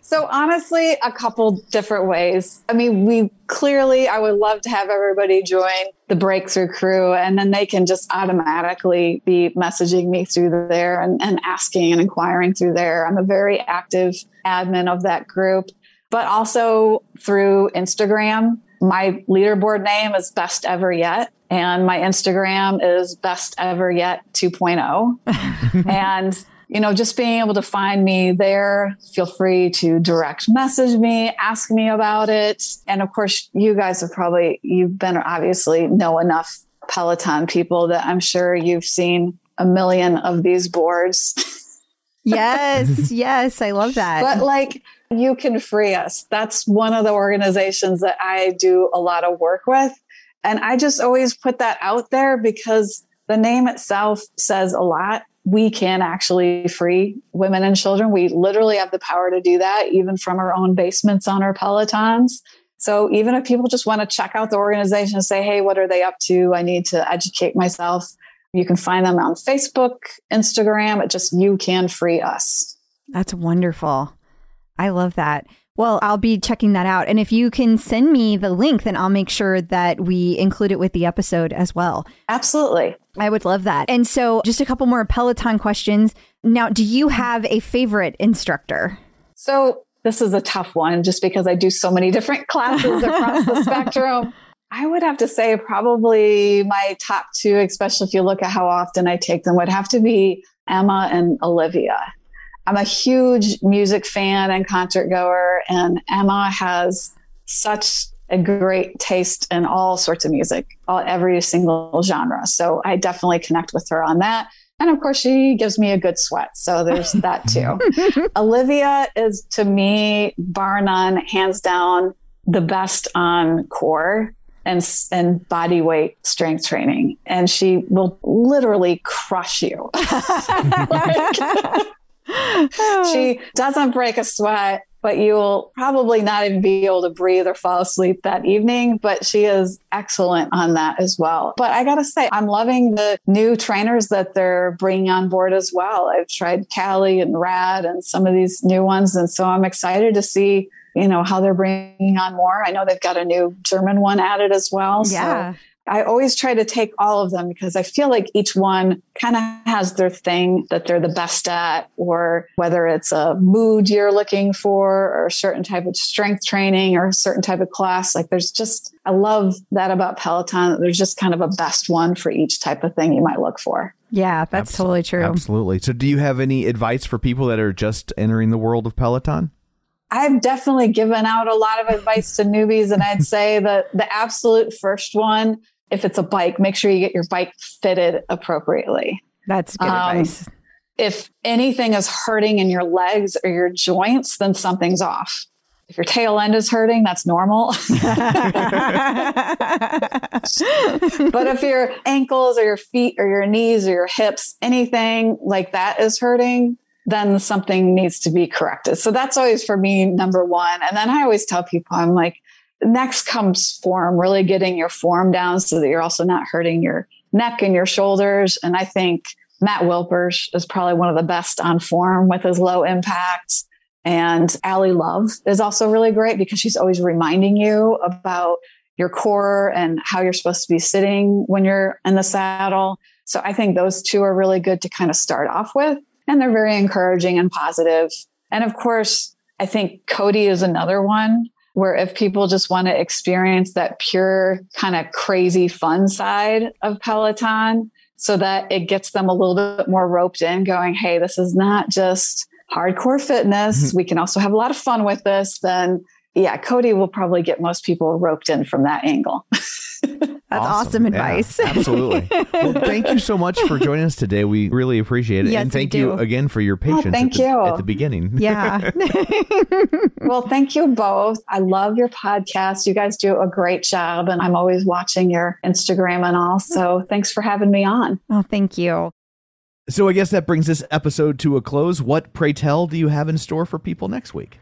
So honestly, a couple different ways. I mean, we clearly, I would love to have everybody join the breakthrough crew and then they can just automatically be messaging me through there and, and asking and inquiring through there. I'm a very active admin of that group, but also through Instagram. My leaderboard name is best ever yet. And my Instagram is best ever yet 2.0. [LAUGHS] and you know, just being able to find me there, feel free to direct message me, ask me about it. And of course, you guys have probably, you've been obviously know enough Peloton people that I'm sure you've seen a million of these boards. [LAUGHS] yes, [LAUGHS] yes, I love that. But like, you can free us. That's one of the organizations that I do a lot of work with. And I just always put that out there because the name itself says a lot. We can actually free women and children. We literally have the power to do that, even from our own basements on our Pelotons. So even if people just want to check out the organization and say, hey, what are they up to? I need to educate myself. You can find them on Facebook, Instagram, just You Can Free Us. That's wonderful. I love that. Well, I'll be checking that out. And if you can send me the link, then I'll make sure that we include it with the episode as well. Absolutely. I would love that. And so, just a couple more Peloton questions. Now, do you have a favorite instructor? So, this is a tough one just because I do so many [LAUGHS] different classes across the spectrum. I would have to say, probably my top two, especially if you look at how often I take them, would have to be Emma and Olivia. I'm a huge music fan and concert goer, and Emma has such a great taste in all sorts of music, all, every single genre. So I definitely connect with her on that. And of course, she gives me a good sweat. So there's [LAUGHS] that too. Olivia is to me, bar none, hands down, the best on core and, and body weight strength training. And she will literally crush you. [LAUGHS] Like- [LAUGHS] she doesn't break a sweat, but you'll probably not even be able to breathe or fall asleep that evening. But she is excellent on that as well. But I got to say, I'm loving the new trainers that they're bringing on board as well. I've tried Callie and Rad and some of these new ones. And so I'm excited to see. You know how they're bringing on more. I know they've got a new German one added as well. Yeah. So I always try to take all of them because I feel like each one kind of has their thing that they're the best at, or whether it's a mood you're looking for, or a certain type of strength training, or a certain type of class. Like there's just, I love that about Peloton. that There's just kind of a best one for each type of thing you might look for. Yeah, that's totally true. Absolutely. So, do you have any advice for people that are just entering the world of Peloton? I've definitely given out a lot of advice to newbies, and I'd say that the absolute first one, if it's a bike, make sure you get your bike fitted appropriately. That's good Um, advice. If anything is hurting in your legs or your joints, then something's off. If your tail end is hurting, that's normal. [LAUGHS] but if your ankles or your feet or your knees or your hips, anything like that is hurting, then something needs to be corrected. So that's always for me number one. And then I always tell people, I'm like, next comes form, really getting your form down so that you're also not hurting your neck and your shoulders. And I think Matt Wilpers is probably one of the best on form with his low impact. And Ally Love is also really great because she's always reminding you about your core and how you're supposed to be sitting when you're in the saddle. So I think those two are really good to kind of start off with. And they're very encouraging and positive. And of course, I think Cody is another one where if people just want to experience that pure kind of crazy fun side of Peloton so that it gets them a little bit more roped in going, Hey, this is not just hardcore fitness. Mm-hmm. we can also have a lot of fun with this. Then yeah, Cody will probably get most people roped in from that angle. [LAUGHS] [LAUGHS] That's awesome, Yeah, advice. [LAUGHS] absolutely. Well, thank you so much for joining us today. We really appreciate it. Yes, and we thank you do. again for your oh, patience thank at, the, you. at the beginning. yeah. [LAUGHS] well, thank you both. I love your podcast. You guys do a great job, and I'm always watching your Instagram and all. So thanks for having me on. oh, thank you. So I guess that brings this episode to a close. What, pray tell, do you have in store for people next week?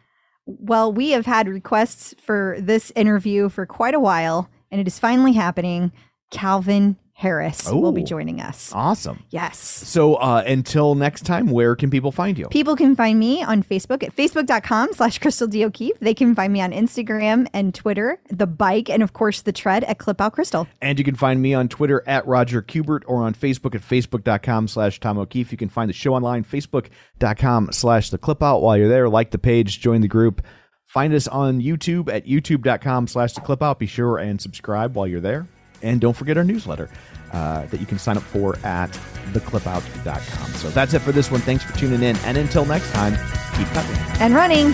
Well, we have had requests for this interview for quite a while, and it is finally happening. Calvin Harris will be joining us. Awesome. Yes. So uh, until next time, where can people find you? People can find me on Facebook at facebook.com slash Crystal D. O'Keefe. They can find me on Instagram and Twitter, the bike, and of course the tread at Clip Out Crystal. And you can find me on Twitter at Roger Kubert or on Facebook at facebook.com slash Tom O'Keefe. You can find the show online, facebook.com slash the clip out. While you're there, like the page, join the group. Find us on YouTube at youtube.com slash the clip out. Be sure and subscribe while you're there. And don't forget our newsletter uh, that you can sign up for at theclipout.com. So that's it for this one. Thanks for tuning in. And until next time, keep cutting. And running.